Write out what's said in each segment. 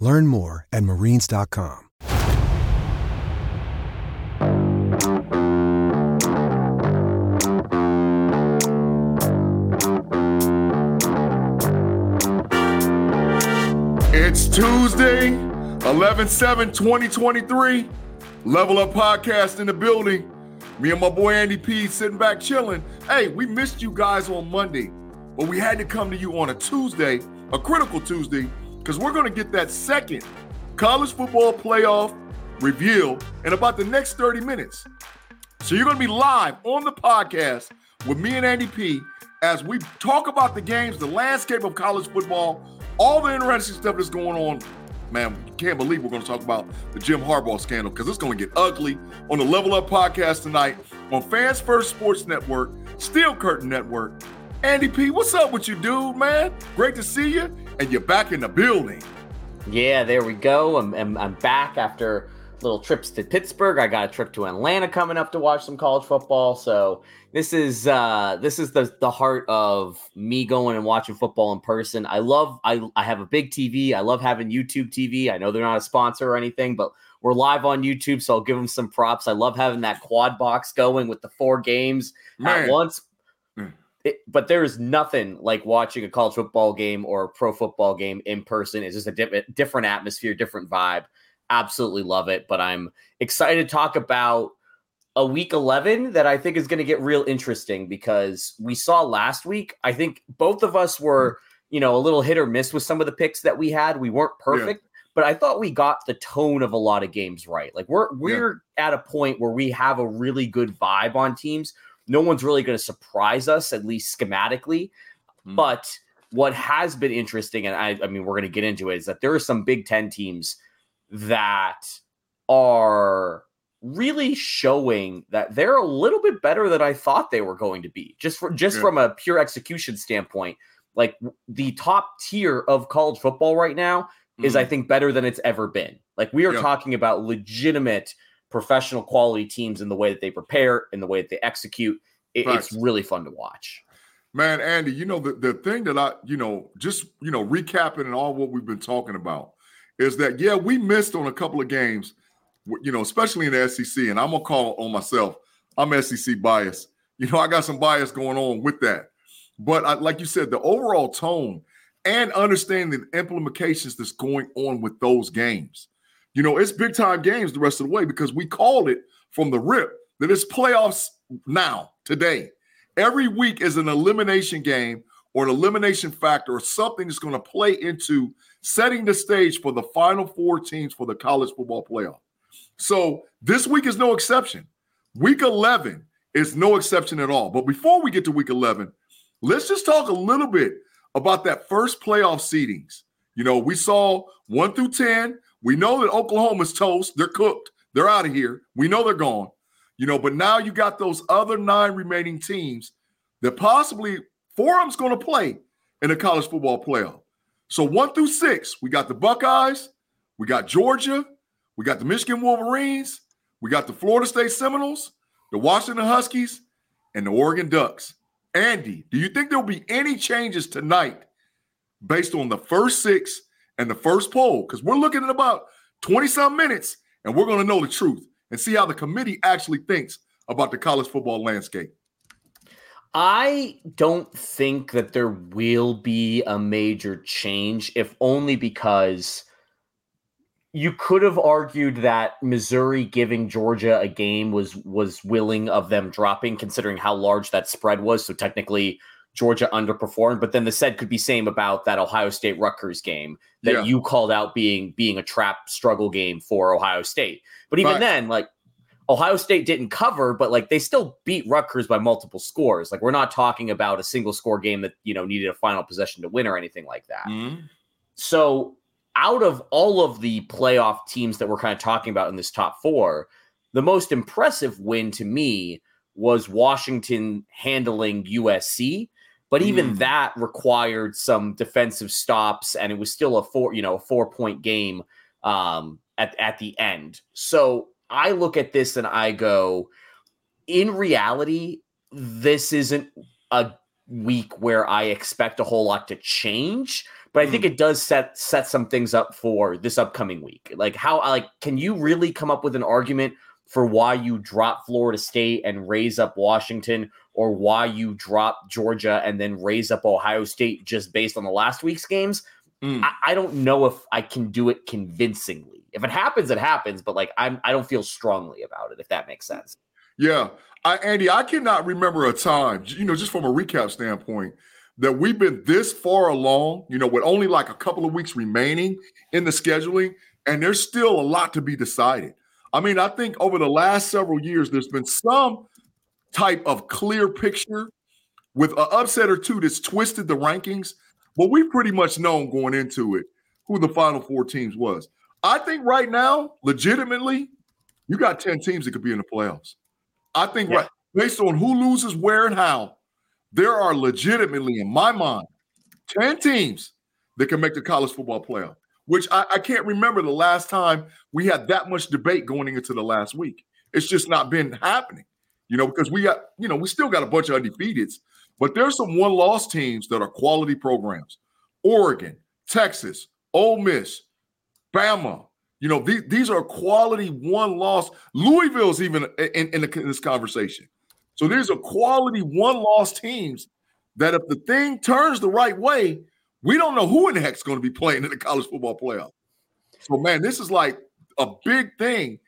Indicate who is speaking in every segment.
Speaker 1: Learn more at marines.com.
Speaker 2: It's Tuesday, 11 7 2023. Level Up Podcast in the building. Me and my boy Andy P sitting back chilling. Hey, we missed you guys on Monday, but we had to come to you on a Tuesday, a critical Tuesday, because we're going to get that second college football playoff reveal in about the next 30 minutes. So you're going to be live on the podcast with me and Andy P as we talk about the games, the landscape of college football, all the interesting stuff that's going on. Man, you can't believe we're going to talk about the Jim Harbaugh scandal because it's going to get ugly on the Level Up podcast tonight on Fans First Sports Network, Steel Curtain Network. Andy P, what's up with you, dude, man? Great to see you, and you're back in the building.
Speaker 3: Yeah, there we go. I'm, I'm, I'm back after little trips to Pittsburgh. I got a trip to Atlanta coming up to watch some college football. So this is uh this is the the heart of me going and watching football in person. I love I I have a big TV. I love having YouTube TV. I know they're not a sponsor or anything, but we're live on YouTube, so I'll give them some props. I love having that quad box going with the four games
Speaker 2: Man.
Speaker 3: at once. It, but there is nothing like watching a college football game or a pro football game in person. It's just a di- different atmosphere, different vibe. Absolutely love it. But I'm excited to talk about a week 11 that I think is going to get real interesting because we saw last week. I think both of us were, hmm. you know, a little hit or miss with some of the picks that we had. We weren't perfect, but I thought we got the tone of a lot of games right. Like we're we're at a point where we have a really good vibe on teams. No one's really going to surprise us, at least schematically.
Speaker 2: Hmm.
Speaker 3: But what has been interesting, and I, I mean, we're going to get into it, is that there are some Big Ten teams that are really showing that they're a little bit better than I thought they were going to be. Just for just
Speaker 2: Yeah.
Speaker 3: from a pure execution standpoint, like the top tier of college football right now is I think better than it's ever been. Like we are
Speaker 2: Mm-hmm. Yeah.
Speaker 3: talking about legitimate professional quality teams in the way that they prepare, in the way that they execute. It- it's really fun to watch.
Speaker 2: Man, Andy, you know, the, the thing that I, you know, just, you know, recapping and all what we've been talking about is that, yeah, we missed on a couple of games, you know, especially in the SEC. And I'm going to call on myself. I'm SEC bias. You know, I got some bias going on with that. But I, like you said, the overall tone and understanding the implications that's going on with those games. You know, it's big time games the rest of the way because we called it from the rip that it's playoffs now, today. Every week is an elimination game or an elimination factor or something that's going to play into setting the stage for the final four teams for the college football playoff. So this week is no exception. Week 11 is no exception at all. But before we get to week 11, let's just talk a little bit about that first playoff seedings. You know, we saw one through 10. We know that Oklahoma's toast. They're cooked. They're out of here. We know they're gone. You know, but now you got those other nine remaining teams that possibly four of them's going to play in the college football playoff. So one through six, we got the Buckeyes, we got Georgia, We got the Michigan Wolverines, we got the Florida State Seminoles, the Washington Huskies, and the Oregon Ducks. Andy, do you think there'll be any changes tonight based on the first six and the first poll? Because we're looking at about 20 some minutes and we're going to know the truth and see how the committee actually thinks about the college football landscape.
Speaker 3: I don't think that there will be a major change, if only because you could have argued that Missouri giving Georgia a game was was willing of them dropping, considering how large that spread was. So technically, Georgia underperformed. But then the said could be same about that Ohio State Rutgers game that yeah. you called out being being a trap struggle game for Ohio State. But even then, like Ohio State didn't cover, but like they still beat Rutgers by multiple scores. Like we're not talking about a single score game that you know needed a final possession to win or anything like that. Mm-hmm. So out of all of the playoff teams that we're kind of talking about in this top four, the most impressive win to me was Washington handling USC. But even mm. that required some defensive stops, and it was still a four, you know, a four point game um, at at the end. So I look at this and I go, in reality, this isn't a week where I expect a whole lot to change. But I think hmm. it does set set some things up for this upcoming week. Like how like can you really come up with an argument for why you drop Florida State and raise up Washington, or why you drop Georgia and then raise up Ohio State just based on the last week's games? Mm. I, I, don't know if I can do it convincingly. If it happens, it happens. But like I'm, I don't feel strongly about it. If that makes sense.
Speaker 2: Yeah, I, Andy, I cannot remember a time, you know, just from a recap standpoint, that we've been this far along. You know, with only like a couple of weeks remaining in the scheduling, and there's still a lot to be decided. I mean, I think over the last several years, there's been some type of clear picture with an upset or two that's twisted the rankings. But we've pretty much known going into it who the final four teams was. I think right now, legitimately, you got 10 teams that could be in the playoffs. I think yeah. right based on who loses where and how, there are legitimately, in my mind, 10 teams that can make the college football playoff, which I, I can't remember the last time we had that much debate going into the last week. It's just not been happening, you know, because we got, you know, we still got a bunch of undefeateds, but there's some one loss teams that are quality programs Oregon, Texas, Ole Miss, Bama. You know, these, these are quality one loss. Louisville's even in, in, in this conversation. So there's a quality one loss teams that if the thing turns the right way, we don't know who in the heck's going to be playing in the college football playoff. So, man, this is like a big thing.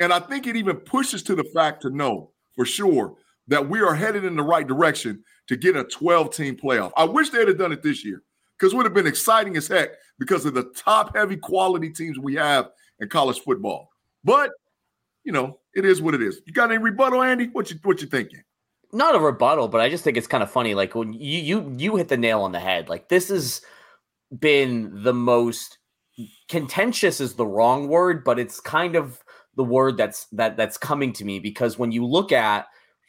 Speaker 2: And I think it even pushes to the fact to know for sure that we are headed in the right direction to get a 12 team playoff. I wish they'd have done it this year because it would have been exciting as heck because of the top heavy quality teams we have in college football. But you know, it is what it is. You got any rebuttal, Andy? What you what you thinking?
Speaker 3: Not a rebuttal, but I just think it's kind of funny. Like when you you you hit the nail on the head. Like this has been the most contentious is the wrong word, but it's kind of the word that's that that's coming to me because when you look at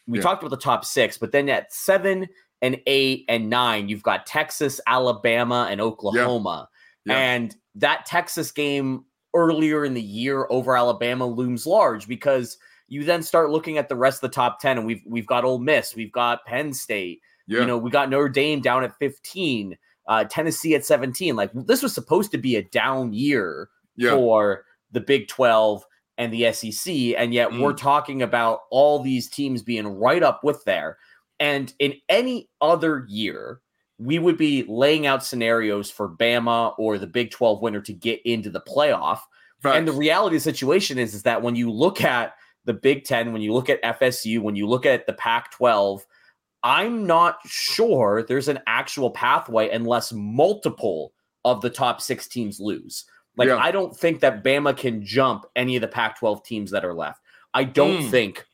Speaker 3: we yeah. talked about the top six, but then at seven and eight and nine, you've got Texas, Alabama, and Oklahoma. Yeah. Yeah. And that Texas game earlier in the year over Alabama looms large because you then start looking at the rest of the top 10 and we've we've got Ole Miss, we've got Penn State, yeah. you know, we got Notre Dame down at 15, uh, Tennessee at 17. Like this was supposed to be a down year yeah. for the Big 12 and the SEC and yet mm. we're talking about all these teams being right up with there. And in any other year, we would be laying out scenarios for Bama or the Big 12 winner to get into the playoff. Facts. And the reality of the situation is, is that when you look at the Big 10, when you look at FSU, when you look at the Pac 12, I'm not sure there's an actual pathway unless multiple of the top six teams lose. Like, yeah. I don't think that Bama can jump any of the Pac 12 teams that are left. I don't mm. think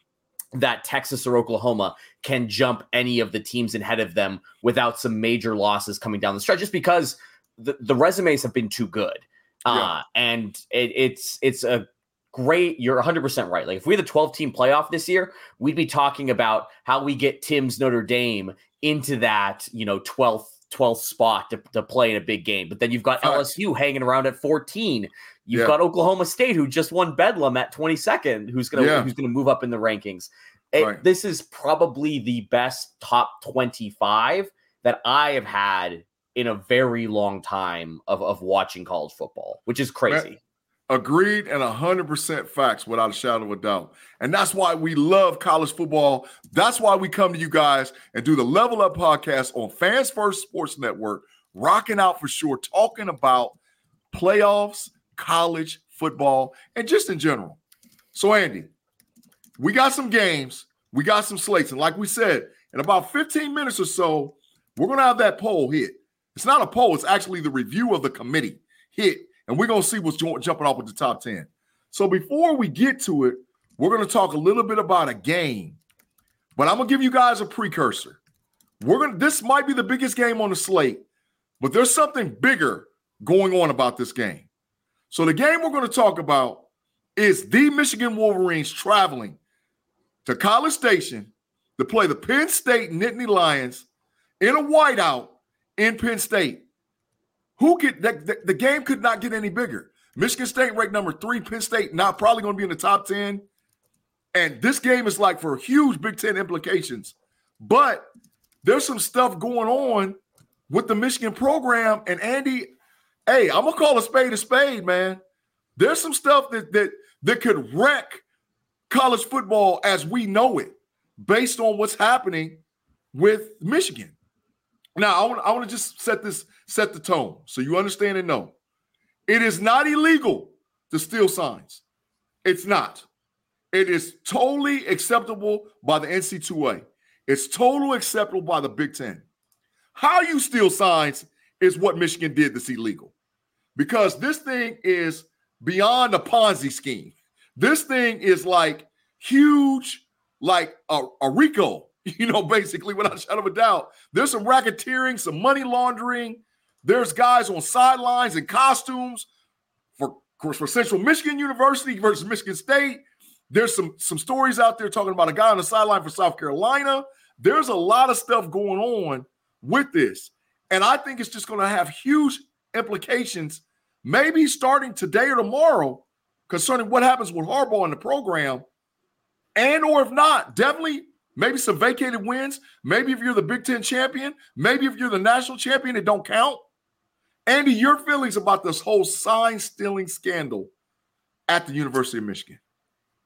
Speaker 3: that Texas or Oklahoma can jump any of the teams ahead of them without some major losses coming down the stretch, just because the, the resumes have been too good. Yeah. Uh, and it, it's it's a great. You're 100 percent right. Like if we had the 12 team playoff this year, we'd be talking about how we get Tim's Notre Dame into that you know 12th 12th spot to, to play in a big game. But then you've got LSU hanging around at 14. You've yeah. got Oklahoma State who just won Bedlam at 22nd, who's gonna yeah. who's gonna move up in the rankings. It, right. This is probably the best top 25 that I have had in a very long time of, of watching college football, which is crazy.
Speaker 2: Agreed and 100% facts without a shadow of a doubt. And that's why we love college football. That's why we come to you guys and do the Level Up podcast on Fans First Sports Network, rocking out for sure, talking about playoffs, college football, and just in general. So, Andy, we got some games, we got some slates. And like we said, in about 15 minutes or so, we're going to have that poll hit. It's not a poll, it's actually the review of the committee hit. And we're going to see what's jumping off with the top 10. So before we get to it, we're going to talk a little bit about a game. But I'm going to give you guys a precursor. We're going to this might be the biggest game on the slate, but there's something bigger going on about this game. So the game we're going to talk about is the Michigan Wolverines traveling to College Station to play the Penn State Nittany Lions in a whiteout in Penn State. Who could the, the, the, game could not get any bigger? Michigan State ranked number three, Penn State not probably going to be in the top 10. And this game is like for huge Big Ten implications. But there's some stuff going on with the Michigan program. And Andy, hey, I'm gonna call a spade a spade, man. There's some stuff that that that could wreck college football as we know it based on what's happening with Michigan. Now, I want I want to just set this set the tone so you understand and know. It is not illegal to steal signs. It's not. It is totally acceptable by the NC2A. It's totally acceptable by the Big Ten. How you steal signs is what Michigan did that's illegal. Because this thing is beyond a Ponzi scheme. This thing is like huge, like a, a RICO, you know, basically, without a shadow of a doubt. There's some racketeering, some money laundering. There's guys on sidelines in costumes for, course for Central Michigan University versus Michigan State. There's some, some stories out there talking about a guy on the sideline for South Carolina. There's a lot of stuff going on with this. And I think it's just going to have huge implications, maybe starting today or tomorrow, concerning what happens with Harbaugh in the program and or if not, definitely maybe some vacated wins. Maybe if you're the Big Ten champion, maybe if you're the national champion, it don't count. Andy, your feelings about this whole sign stealing scandal at the University of Michigan?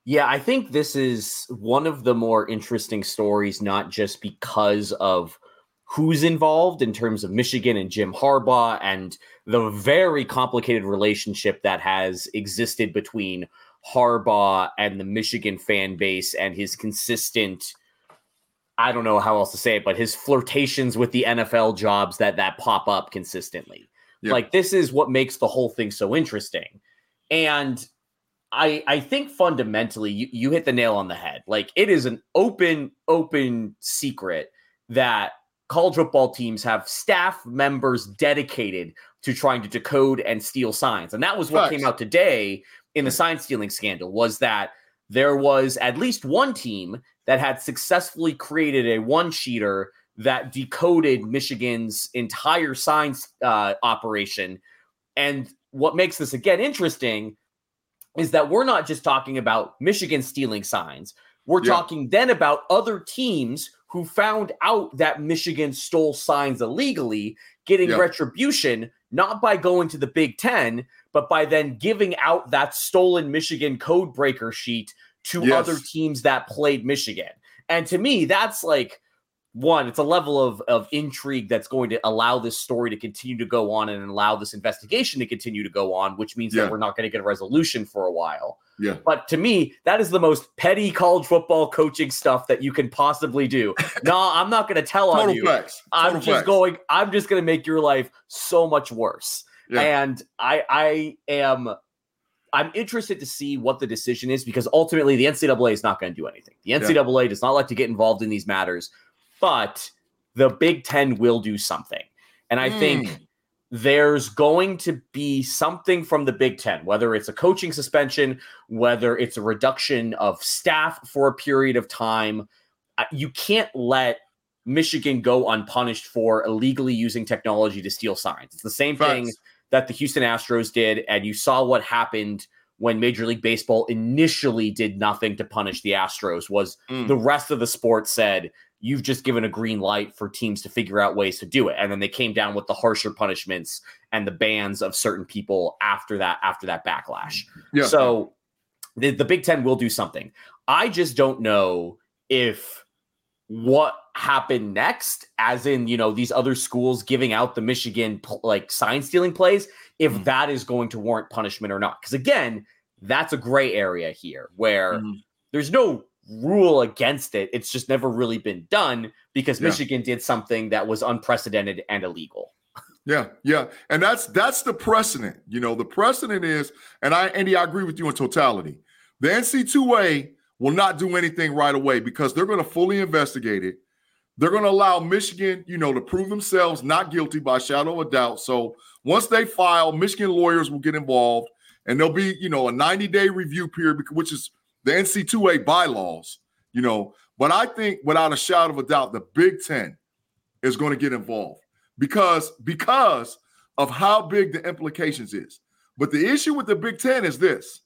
Speaker 3: Yeah, I think this is one of the more interesting stories, not just because of who's involved in terms of Michigan and Jim Harbaugh and the very complicated relationship that has existed between Harbaugh and the Michigan fan base and his consistent I don't know how else to say it, but his flirtations with the NFL jobs that that pop up consistently. Yep. Like this is what makes the whole thing so interesting. And I I think fundamentally you, you hit the nail on the head. Like it is an open open secret that college football teams have staff members dedicated to trying to decode and steal signs. And that was what came out today in the sign stealing scandal was that there was at least one team that had successfully created a one sheeter that decoded Michigan's entire science uh, operation. And what makes this again interesting is that we're not just talking about Michigan stealing signs. We're yeah. talking then about other teams who found out that Michigan stole signs illegally, getting yeah. retribution, not by going to the Big Ten, but by then giving out that stolen Michigan code breaker sheet to yes. other teams that played Michigan. And to me, that's like one, it's a level of, of intrigue that's going to allow this story to continue to go on and allow this investigation to continue to go on, which means yeah. that we're not going to get a resolution for a while.
Speaker 2: Yeah.
Speaker 3: But to me, that is the most petty college football coaching stuff that you can possibly do. no, I'm not going to tell on you. I'm just facts. going, I'm just going to make your life so much worse. Yeah. And I I am I'm interested to see what the decision is because ultimately the NCAA is not going to do anything. The NCAA yeah. does not like to get involved in these matters, but the Big Ten will do something. And I mm. think hmm. there's going to be something from the Big Ten, whether it's a coaching suspension, whether it's a reduction of staff for a period of time. You can't let Michigan go unpunished for illegally using technology to steal signs. It's the same
Speaker 2: Facts.
Speaker 3: thing that the Houston Astros did, and you saw what happened when Major League Baseball initially did nothing to punish the Astros. Was
Speaker 2: Mm.
Speaker 3: the rest of the sport said you've just given a green light for teams to figure out ways to do it, and then they came down with the harsher punishments and the bans of certain people after that after that backlash.
Speaker 2: Yeah.
Speaker 3: So the, the Big Ten will do something. I just don't know if what happened next, as in, you know, these other schools giving out the Michigan like sign stealing plays, if
Speaker 2: Mhm.
Speaker 3: that is going to warrant punishment or not. Because again, that's a gray area here where
Speaker 2: Mhm.
Speaker 3: there's no rule against it. It's just never really been done because
Speaker 2: Yeah.
Speaker 3: Michigan did something that was unprecedented and illegal.
Speaker 2: Yeah, yeah, and that's that's the precedent. You know, the precedent is, and I, Andy, I agree with you in totality. The NC2A will not do anything right away because they're going to fully investigate it. They're going to allow Michigan, you know, to prove themselves not guilty by shadow of doubt. So once they file, Michigan lawyers will get involved, and there'll be, you know, a 90 day review period, which is the NC2A bylaws. You know, but I think without a shadow of a doubt, the Big Ten is going to get involved because because of how big the implications is. But the issue with the Big Ten is this: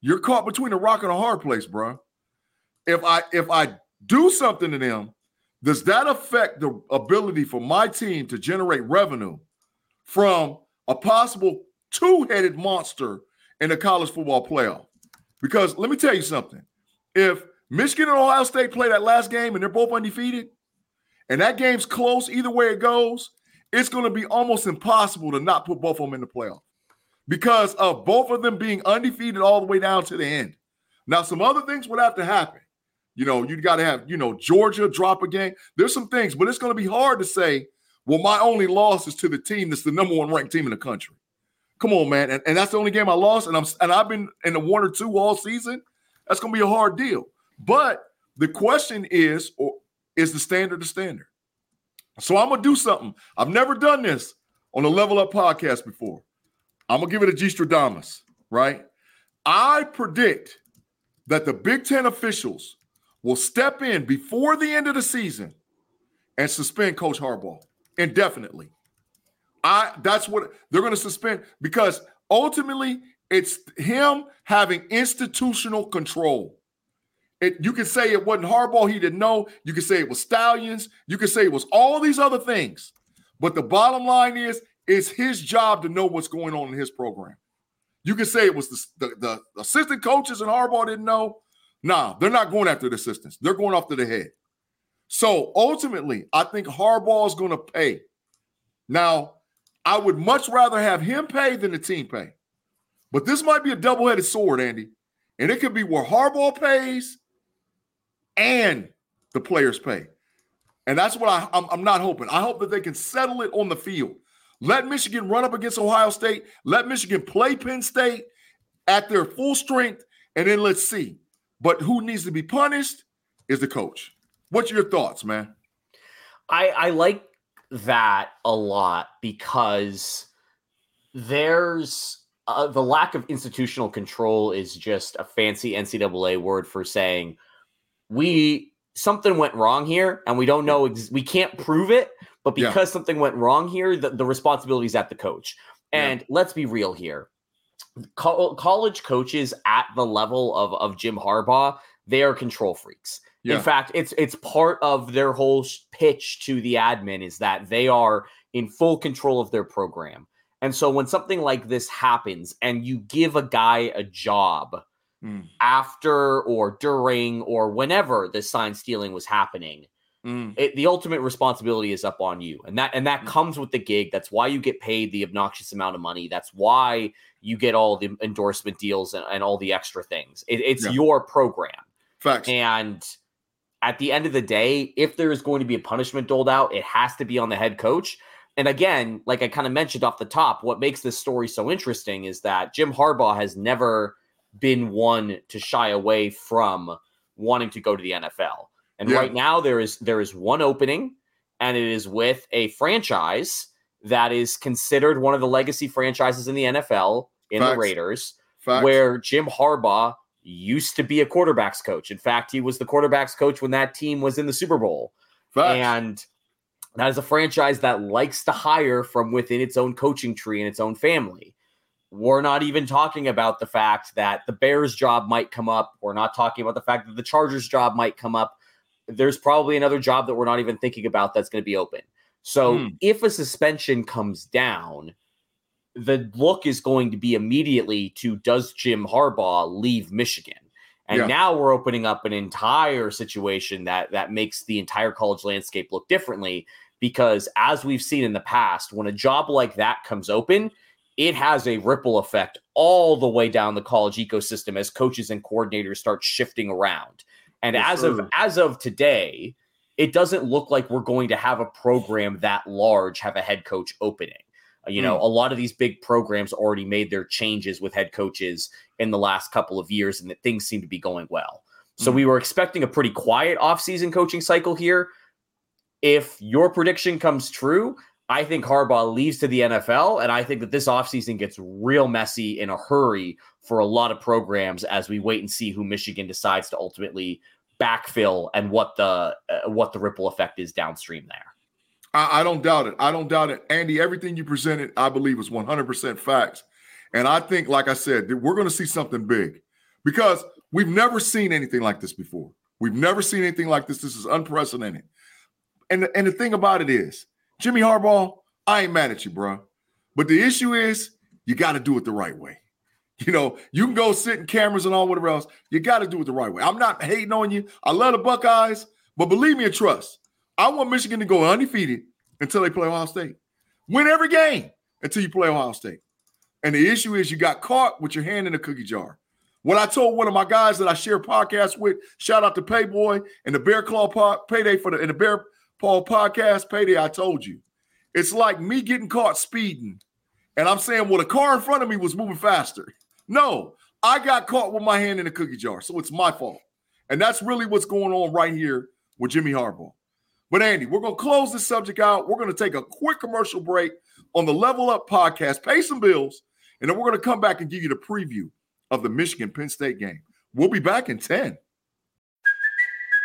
Speaker 2: you're caught between a rock and a hard place, bro. If I if I do something to them, does that affect the ability for my team to generate revenue from a possible two-headed monster in the college football playoff? Because let me tell you something: if Michigan and Ohio State play that last game and they're both undefeated, and that game's close either way it goes, it's going to be almost impossible to not put both of them in the playoff because of both of them being undefeated all the way down to the end. Now, some other things would have to happen. You know, you got to have, you know, Georgia drop a game. There's some things, but it's going to be hard to say, well, my only loss is to the team that's the number one ranked team in the country. Come on, man. And, and that's the only game I lost. And I'm and I've been in the one or two all season. That's gonna be a hard deal. But the question is, or is the standard the standard? So I'm gonna do something. I've never done this on a level up podcast before. I'm gonna give it a G Stradamus, right? I predict that the Big Ten officials will step in before the end of the season and suspend Coach Harbaugh indefinitely. I that's what they're to suspend because ultimately it's him having institutional control. It, you can say it wasn't Harbaugh, he didn't know. You can say it was Stalions. You can say it was all these other things. But the bottom line is, it's his job to know what's going on in his program. You can say it was the, the, the assistant coaches and Harbaugh didn't know. Nah, they're not going after the assistants. They're going after the head. So ultimately, I think Harbaugh is going to pay. Now, I would much rather have him pay than the team pay. But this might be a double-headed sword, Andy. And it could be where Harbaugh pays and the players pay. And that's what I, I'm, I'm not hoping. I hope that they can settle it on the field. Let Michigan run up against Ohio State. Let Michigan play Penn State at their full strength, and then let's see. But who needs to be punished is the coach. What's your thoughts, man?
Speaker 3: I I like that a lot because there's uh, the lack of institutional control is just a fancy NCAA word for saying we something went wrong here and we don't know ex- we can't prove it but
Speaker 2: Yeah.
Speaker 3: because something went wrong here the, the responsibility is at the coach
Speaker 2: Yeah.
Speaker 3: and let's be real here Co- college coaches at the level of of Jim Harbaugh they are control freaks
Speaker 2: Yeah.
Speaker 3: in fact, it's it's part of their whole pitch to the admin is that they are in full control of their program. And so when something like this happens and you give a guy a job
Speaker 2: Mm.
Speaker 3: after or during or whenever the sign stealing was happening,
Speaker 2: Mm.
Speaker 3: it, the ultimate responsibility is up on you. And that and that
Speaker 2: Mm.
Speaker 3: comes with the gig. That's why you get paid the obnoxious amount of money. That's why you get all the endorsement deals and, and all the extra things. It, it's
Speaker 2: Yeah.
Speaker 3: your program.
Speaker 2: Facts.
Speaker 3: And at the end of the day, if there is going to be a punishment doled out, it has to be on the head coach. And again, like I kind of mentioned off the top, what makes this story so interesting is that Jim Harbaugh has never been one to shy away from wanting to go to the NFL. And
Speaker 2: Yeah.
Speaker 3: right now there is there is one opening and it is with a franchise that is considered one of the legacy franchises in the NFL in the Raiders
Speaker 2: Facts.
Speaker 3: where Jim Harbaugh used to be a quarterbacks coach. In fact, he was the quarterbacks coach when that team was in the Super Bowl. Facts. And that is a franchise that likes to hire from within its own coaching tree and its own family. We're not even talking about the fact that the Bears job might come up. We're not talking about the fact that the Chargers job might come up. There's probably another job that we're not even thinking about that's going to be open. So mm. if a suspension comes down, the look is going to be immediately to does Jim Harbaugh leave Michigan? And yeah. now we're opening up an entire situation that that makes the entire college landscape look differently because as we've seen in the past, when a job like that comes open, it has a ripple effect all the way down the college ecosystem as coaches and coordinators start shifting around. And yes, as sir. of as of today, it doesn't look like we're going to have a program that large have a head coach opening. You know, mm. a lot of these big programs already made their changes with head coaches in the last couple of years, and that things seem to be going well. So mm. we were expecting a pretty quiet offseason coaching cycle here. If your prediction comes true, I think Harbaugh leaves to the NFL, and I think that this offseason gets real messy in a hurry for a lot of programs as we wait and see who Michigan decides to ultimately backfill and what the uh, what the ripple effect is downstream there.
Speaker 2: I, I, don't doubt it. I don't doubt it. Andy, everything you presented, I believe, is 100% facts. And I think, like I said, that we're going to see something big because we've never seen anything like this before. We've never seen anything like this. This is unprecedented. And, and the thing about it is, Jimmy Harbaugh, I ain't mad at you, bro. But the issue is, you got to do it the right way. You know, you can go sit in cameras and all whatever else. You got to do it the right way. I'm not hating on you. I love the Buckeyes, but believe me and trust, I want Michigan to go undefeated until they play Ohio State. Win every game until you play Ohio State. And the issue is you got caught with your hand in a cookie jar. What I told one of my guys that I share podcasts with, shout out to Payboy and the Bear Claw payday for the and the Bear Paul podcast payday. I told you, it's like me getting caught speeding, and I'm saying, well, the car in front of me was moving faster. No, I got caught with my hand in a cookie jar, so it's my fault, and that's really what's going on right here with Jimmy Harbaugh. But Andy, we're going to close this subject out. We're going to take a quick commercial break on the Level Up podcast, pay some bills, and then we're going to come back and give you the preview of the Michigan Penn State game. We'll be back in 10.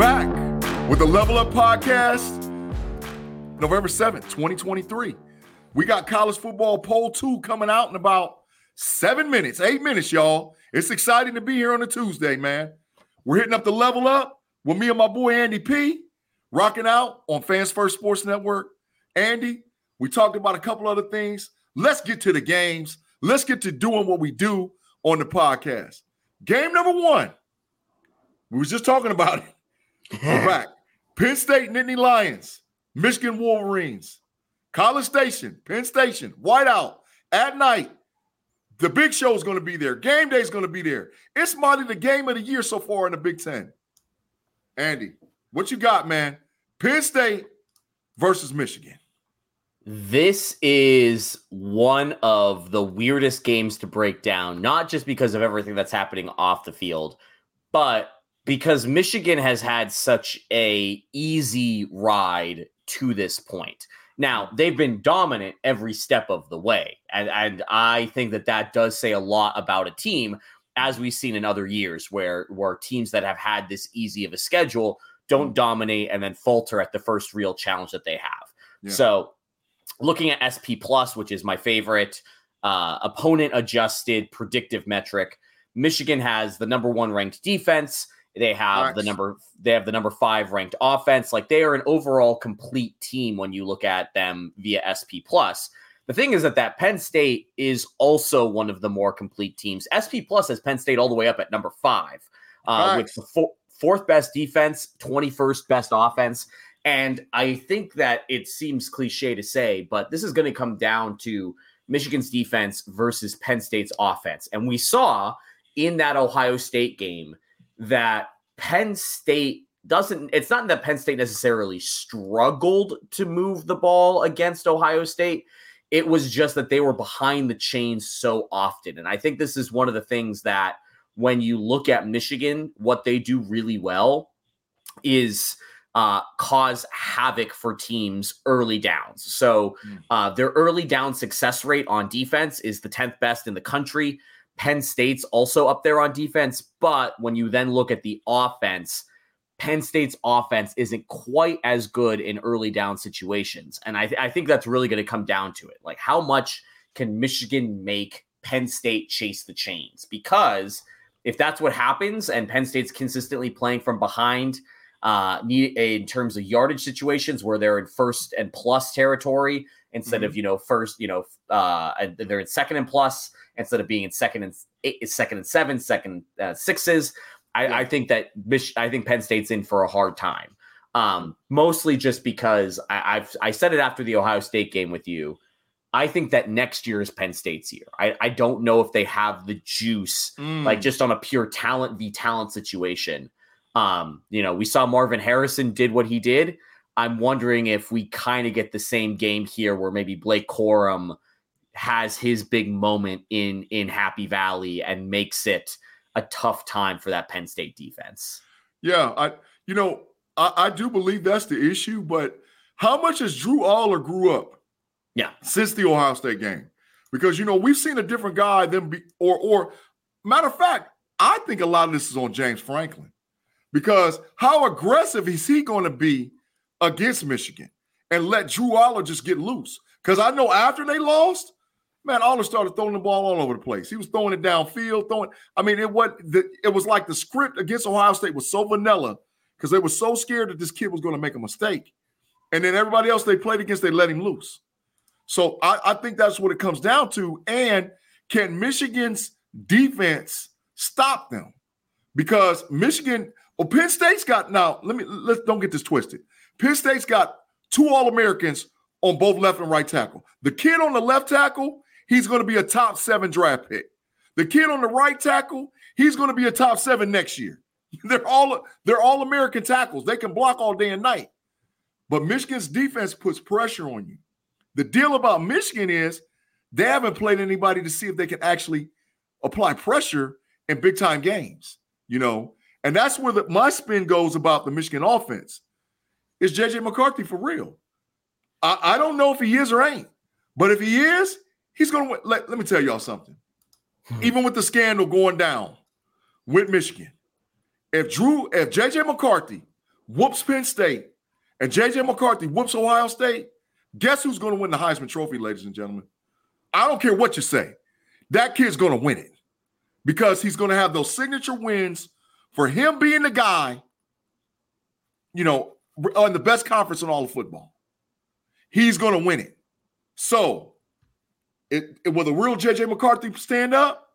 Speaker 2: Back with the Level Up Podcast, November 7th, 2023. We got college football poll two coming out in about seven minutes, eight minutes, y'all. It's exciting to be here on a Tuesday, man. We're hitting up the Level Up with me and my boy Andy P, rocking out on Fans First Sports Network. Andy, we talked about a couple other things. Let's get to the games. Let's get to doing what we do on the podcast. Game number one. We was just talking about it. Back. Penn State Nittany Lions, Michigan Wolverines, College Station, Penn Station, Whiteout at night. The big show is going to be there. Game day is going to be there. It's probably the game of the year so far in the Big Ten. Andy, what you got, man? Penn State versus Michigan.
Speaker 3: This is one of the weirdest games to break down, not just because of everything that's happening off the field, but because Michigan has had such a easy ride to this point. Now, they've been dominant every step of the way. And, and I think that that does say a lot about a team, as we've seen in other years, where, where teams that have had this easy of a schedule don't dominate and then falter at the first real challenge that they have. Yeah. So looking at SP Plus, which is my favorite uh, opponent adjusted predictive metric, Michigan has the number one ranked defense. They have nice. the number they have the number five ranked offense. Like they are an overall complete team when you look at them via SP Plus. The thing is that that Penn State is also one of the more complete teams. SP Plus has Penn State all the way up at number five, uh, with the four, fourth best defense, 21st best offense. And I think that it seems cliche to say, but this is going to come down to Michigan's defense versus Penn State's offense. And we saw in that Ohio State game that Penn State doesn't, it's not that Penn State necessarily struggled to move the ball against Ohio State. It was just that they were behind the chains so often. And I think this is one of the things that when you look at Michigan, what they do really well is uh, cause havoc for teams early downs. So hmm. uh, their early down success rate on defense is the 10th best in the country. Penn State's also up there on defense, but when you then look at the offense, Penn State's offense isn't quite as good in early down situations. And I, th- I think that's really going to come down to it. Like, how much can Michigan make Penn State chase the chains? Because if that's what happens and Penn State's consistently playing from behind, uh, in terms of yardage situations where they're in first and plus territory instead mm-hmm. of you know first you know uh, they're in second and plus instead of being in second and eight, second and seven, second uh, sixes. I, yeah. I think that Mich- I think Penn State's in for a hard time. Um, mostly just because I, I've I said it after the Ohio State game with you. I think that next year is Penn State's year. I, I don't know if they have the juice, mm. like just on a pure talent v talent situation. Um, you know, we saw Marvin Harrison did what he did. I'm wondering if we kind of get the same game here where maybe Blake Corum has his big moment in in Happy Valley and makes it a tough time for that Penn State defense.
Speaker 2: Yeah, I you know, I, I do believe that's the issue, but how much has Drew Allar grew up?
Speaker 3: Yeah,
Speaker 2: since the Ohio State game. Because you know, we've seen a different guy than be or or matter of fact, I think a lot of this is on James Franklin. Because how aggressive is he going to be against Michigan and let Drew Allar just get loose? Because I know after they lost, man, Allar started throwing the ball all over the place. He was throwing it downfield, throwing. I mean, it was it was like the script against Ohio State was so vanilla because they were so scared that this kid was going to make a mistake, and then everybody else they played against, they let him loose. So I, I think that's what it comes down to. And can Michigan's defense stop them? Because Michigan, well, Penn State's got now. Let me let's don't get this twisted. Penn State's got two All Americans on both left and right tackle. The kid on the left tackle, he's going to be a top seven draft pick. The kid on the right tackle, he's going to be a top seven next year. They're all they're all American tackles. They can block all day and night. But Michigan's defense puts pressure on you. The deal about Michigan is they haven't played anybody to see if they can actually apply pressure in big time games. You know, and that's where the, my spin goes about the Michigan offense. Is JJ McCarthy for real? I, I don't know if he is or ain't, but if he is, he's going to let, let me tell y'all something. Hmm. Even with the scandal going down with Michigan, if Drew, if JJ McCarthy whoops Penn State and JJ McCarthy whoops Ohio State, guess who's going to win the Heisman Trophy, ladies and gentlemen? I don't care what you say. That kid's going to win it because he's going to have those signature wins for him being the guy, you know, on the best conference in all of football, he's going to win it. So, it, it, will the real JJ McCarthy stand up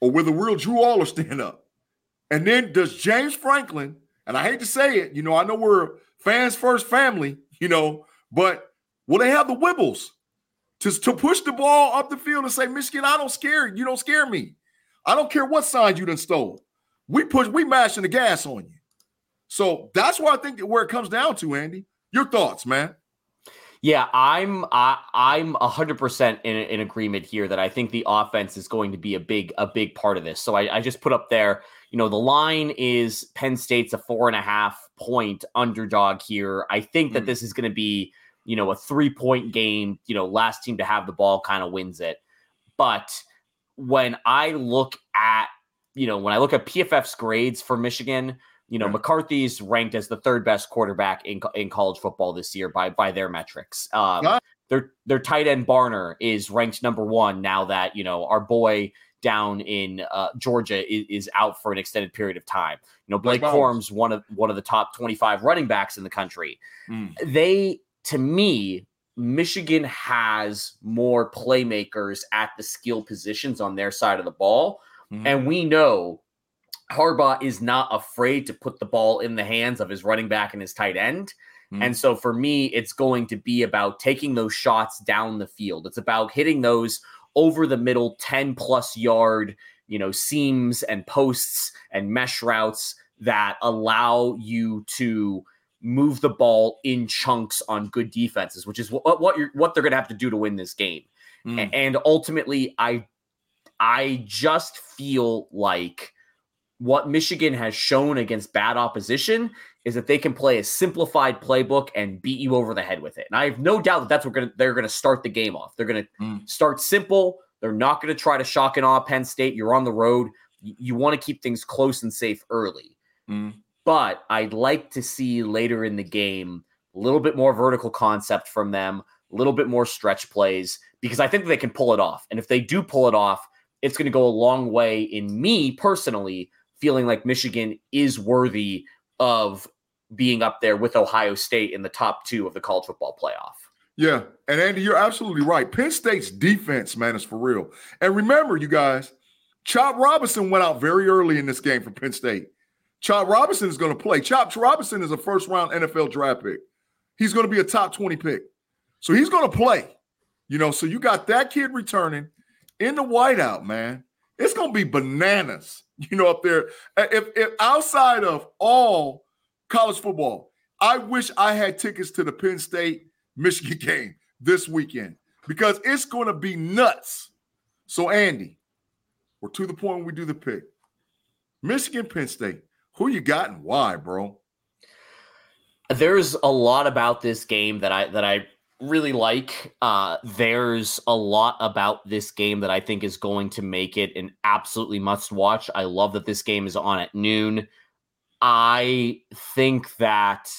Speaker 2: or will the real Drew Allar stand up? And then does James Franklin, and I hate to say it, you know, I know we're fans first family, you know, but will they have the wibbles to, to push the ball up the field and say, Michigan, I don't scare you, don't scare me. I don't care what sign you done stole we push, we mashing the gas on you. So that's why I think where it comes down to, Andy. Your thoughts, man?
Speaker 3: Yeah, I'm I, I'm hundred percent in in agreement here that I think the offense is going to be a big a big part of this. So I, I just put up there, you know, the line is Penn State's a four and a half point underdog here. I think that mm. this is going to be, you know, a three point game. You know, last team to have the ball kind of wins it. But when I look at you know, when I look at PFF's grades for Michigan, you know, McCarthy's ranked as the third best quarterback in in college football this year by by their metrics. Um, their their tight end Barner is ranked number one now that you know our boy down in uh, Georgia is, is, out for an extended period of time. You know, Blake Corum's one of one of the top twenty five running backs in the country. Mm. They, to me, Michigan has more playmakers at the skill positions on their side of the ball Mm-hmm. And we know Harbaugh is not afraid to put the ball in the hands of his running back and his tight end. Mm. And so for me, it's going to be about taking those shots down the field. It's about hitting those over the middle 10 plus yard, you know, seams and posts and mesh routes that allow you to move the ball in chunks on good defenses, which is what what you're what they're going to have to do to win this game. Mm. And ultimately, I I just feel like what Michigan has shown against bad opposition is that they can play a simplified playbook and beat you over the head with it. And I have no doubt that that's what gonna, they're going to start the game off. They're going to mm. start simple. They're not going to try to shock and awe Penn State. You're on the road. You, you want to keep things close and safe early. Mm. But I'd like to see later in the game a little bit more vertical concept from them, a little bit more stretch plays, because I think they can pull it off. And if they do pull it off, it's going to go a long way in me personally feeling like Michigan is worthy of being up there with Ohio State in the top two of the college football playoff.
Speaker 2: Yeah. And Andy, you're absolutely right. Penn State's defense, man, is for real. And remember, you guys, Chop Robinson went out very early in this game for Penn State. Chop Robinson is going to play. Chop Robinson is a first round NFL draft pick. He's going to be a top 20 pick. So he's going to play. You know, so you got that kid returning in the whiteout, man. It's to be bananas, you know, up there. If, if outside of all college football. I wish I had tickets to the Penn State Michigan game this weekend because it's to be nuts. So, Andy, we're to the point we do the pick. Michigan, Penn State. Who you got and why, bro?
Speaker 3: There's a lot about this game that I that I really like. Uh, there's a lot about this game that I think is going to make it an absolutely must watch. I love that this game is on at noon. I think that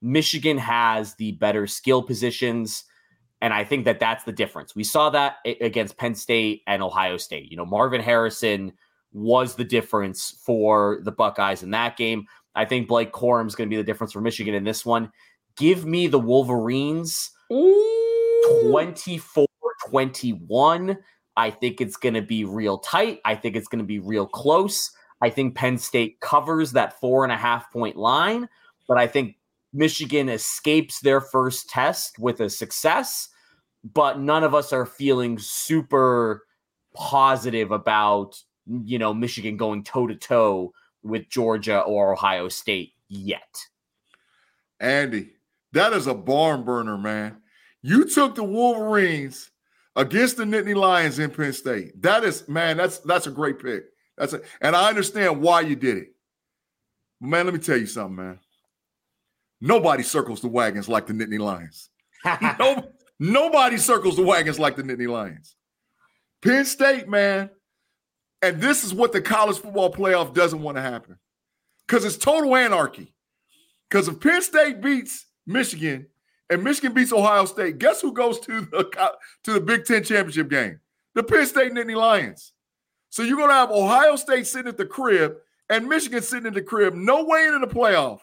Speaker 3: Michigan has the better skill positions. And I think that that's the difference. We saw that against Penn State and Ohio State. You know, Marvin Harrison was the difference for the Buckeyes in that game. I think Blake Corum is going to be the difference for Michigan in this one. Give me the Wolverines 24 21. I think it's going to be real tight. I think it's going to be real close. I think Penn State covers that four and a half point line, but I think Michigan escapes their first test with a success. But none of us are feeling super positive about you know Michigan going toe to toe with Georgia or Ohio State yet.
Speaker 2: Andy, that is a barn burner, man. You took the Wolverines against the Nittany Lions in Penn State. That is, man, that's that's a great pick. That's it. And I understand why you did it. Man, let me tell you something, man. Nobody circles the wagons like the Nittany Lions. no, nobody circles the wagons like the Nittany Lions. Penn State, man. And this is what the college football playoff doesn't want to happen. Because it's total anarchy. Because if Penn State beats Michigan and Michigan beats Ohio State, guess who goes to the to the Big Ten championship game? The Penn State Nittany Lions. So you're going to have Ohio State sitting at the crib and Michigan sitting in the crib, no way into the playoff.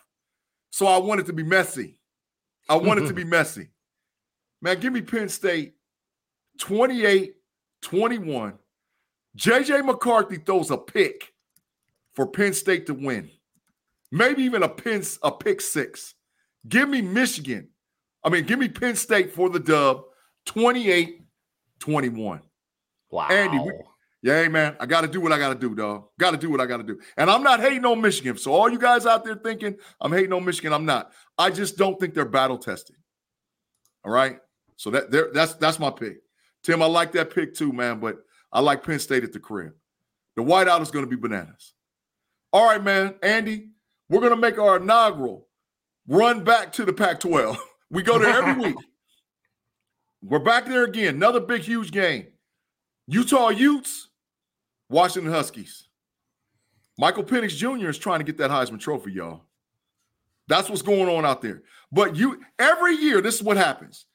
Speaker 2: So I want it to be messy. I want it to be messy. Man, give me Penn State 28 21. JJ McCarthy throws a pick for Penn State to win. Maybe even a pin, a pick six. Give me Michigan. I mean, give me Penn State for the dub 28 21.
Speaker 3: Wow.
Speaker 2: Andy, we, yeah, man, I got to do what I got to do, dog. Got to do what I got to do. And I'm not hating on Michigan. So all you guys out there thinking I'm hating on Michigan, I'm not. I just don't think they're battle tested. All right. So that there, that's that's my pick. Tim, I like that pick too, man. But I like Penn State at the crib. The whiteout is going to be bananas. All right, man. Andy, we're going to make our inaugural run back to the Pac-12. we go there every week. We're back there again. Another big, huge game. Utah Utes Washington Huskies. Michael Penix Jr. is trying to get that Heisman Trophy, y'all. That's what's going on out there. But you every year, this is what happens.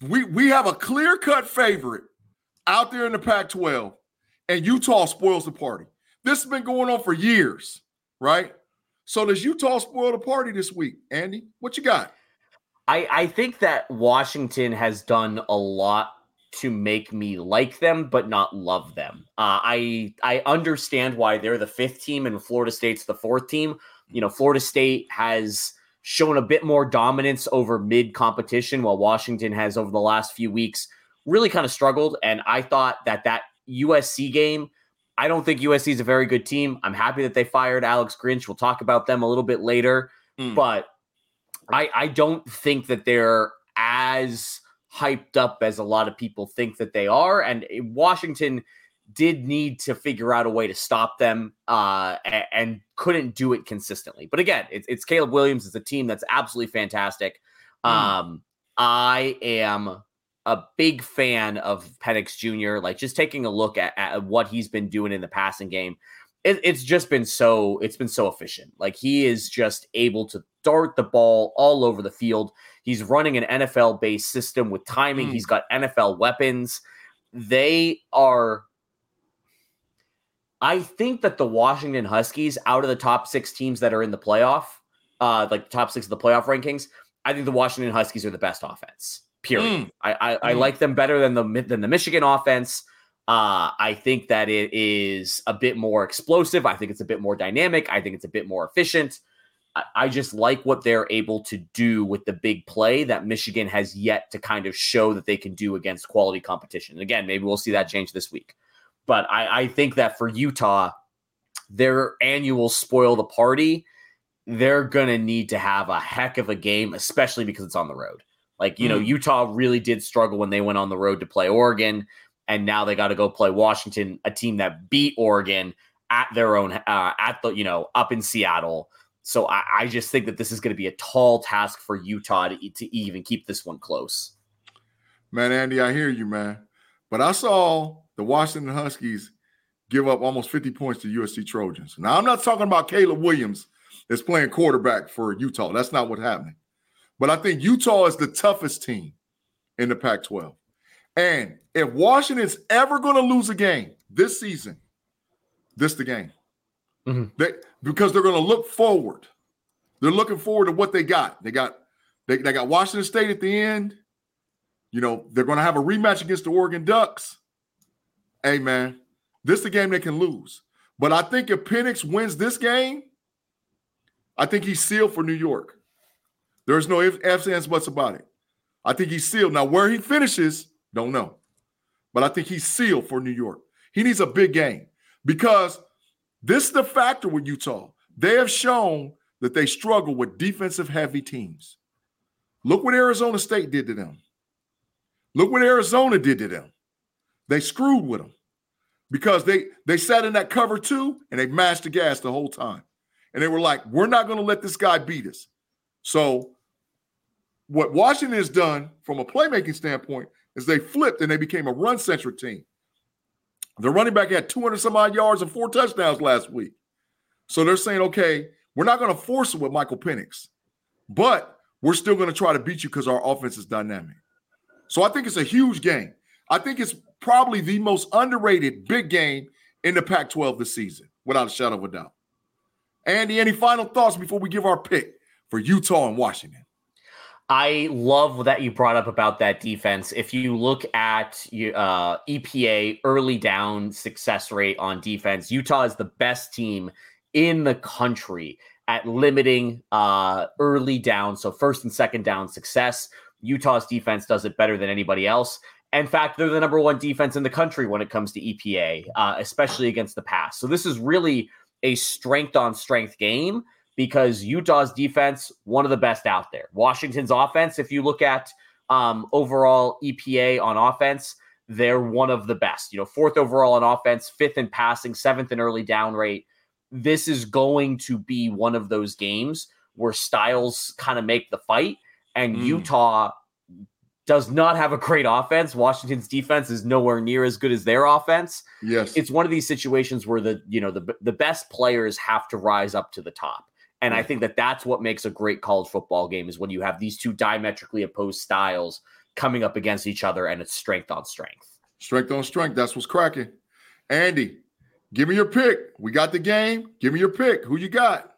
Speaker 2: We we have a clear-cut favorite out there in the Pac-12, and Utah spoils the party. This has been going on for years, right? So does Utah spoil the party this week? Andy, what you got?
Speaker 3: I, I think that Washington has done a lot to make me like them but not love them. Uh, I I understand why they're the fifth team and Florida State's the fourth team. You know, Florida State has shown a bit more dominance over mid competition, while Washington has over the last few weeks really kind of struggled. And I thought that that USC game, I don't think USC is a very good team. I'm happy that they fired Alex Grinch. We'll talk about them a little bit later, mm. but I I don't think that they're as hyped up as a lot of people think that they are. And Washington did need to figure out a way to stop them uh, and, and, couldn't do it consistently. But again, it's, it's Caleb Williams. It's a team that's absolutely fantastic. Mm. Um, I am a big fan of Penix Jr. Like just taking a look at, at what he's been doing in the passing game. It, it's just been so it's been so efficient. Like he is just able to dart the ball all over the field. He's running an NFL based system with timing. Mm. He's got NFL weapons. They are I think that the Washington Huskies, out of the top six teams that are in the playoff, uh, like the top six of the playoff rankings, I think the Washington Huskies are the best offense. Period. Mm. I, I, mm. I, like them better than the than the Michigan offense. Uh, I think that it is a bit more explosive. I think it's a bit more dynamic. I think it's a bit more efficient. I, I just like what they're able to do with the big play that Michigan has yet to kind of show that they can do against quality competition. And again, maybe we'll see that change this week. But I, I think that for Utah, their annual spoil the party, they're going to need to have a heck of a game, especially because it's on the road. Like, you mm. know, Utah really did struggle when they went on the road to play Oregon, and now they got to go play Washington, a team that beat Oregon at their own, uh, at the, you know, up in Seattle. So I, I just think that this is going to be a tall task for Utah to, to even keep this one close.
Speaker 2: Man, Andy, I hear you, man. But I saw the Washington Huskies give up almost 50 points to USC Trojans. Now, I'm not talking about Caleb Williams that's playing quarterback for Utah. That's not what's happening. But I think Utah is the toughest team in the Pac 12. And if Washington's ever going to lose a game this season, this the game. Mm-hmm. They, because they're going to look forward. They're looking forward to what they got. They got they, they got Washington State at the end. You know, they're going to have a rematch against the Oregon Ducks hey man, this is a game they can lose. But I think if Penix wins this game, I think he's sealed for New York. There's no ifs, ands, buts about it. I think he's sealed. Now, where he finishes, don't know. But I think he's sealed for New York. He needs a big game because this is the factor with Utah. They have shown that they struggle with defensive heavy teams. Look what Arizona State did to them. Look what Arizona did to them. They screwed with them because they they sat in that cover two and they mashed the gas the whole time. And they were like, we're not going to let this guy beat us. So what Washington has done from a playmaking standpoint is they flipped and they became a run centric team. The running back had 200 some odd yards and four touchdowns last week. So they're saying, okay, we're not going to force it with Michael Penix, but we're still going to try to beat you because our offense is dynamic. So I think it's a huge game. I think it's probably the most underrated big game in the Pac 12 this season, without a shadow of a doubt. Andy, any final thoughts before we give our pick for Utah and Washington?
Speaker 3: I love that you brought up about that defense. If you look at uh, EPA early down success rate on defense, Utah is the best team in the country at limiting uh, early down, so first and second down success. Utah's defense does it better than anybody else. In fact, they're the number one defense in the country when it comes to EPA, uh, especially against the pass. So this is really a strength on strength game because Utah's defense, one of the best out there. Washington's offense, if you look at um, overall EPA on offense, they're one of the best. You know, fourth overall on offense, fifth in passing, seventh in early down rate. This is going to be one of those games where styles kind of make the fight, and mm. Utah does not have a great offense. Washington's defense is nowhere near as good as their offense.
Speaker 2: Yes.
Speaker 3: It's one of these situations where the, you know, the the best players have to rise up to the top. And I mm. think that that's what makes a great college football game is when you have these two diametrically opposed styles coming up against each other and it's strength on strength.
Speaker 2: Strength on strength. That's what's cracking. Andy, give me your pick. We got the game. Give me your pick. Who you got?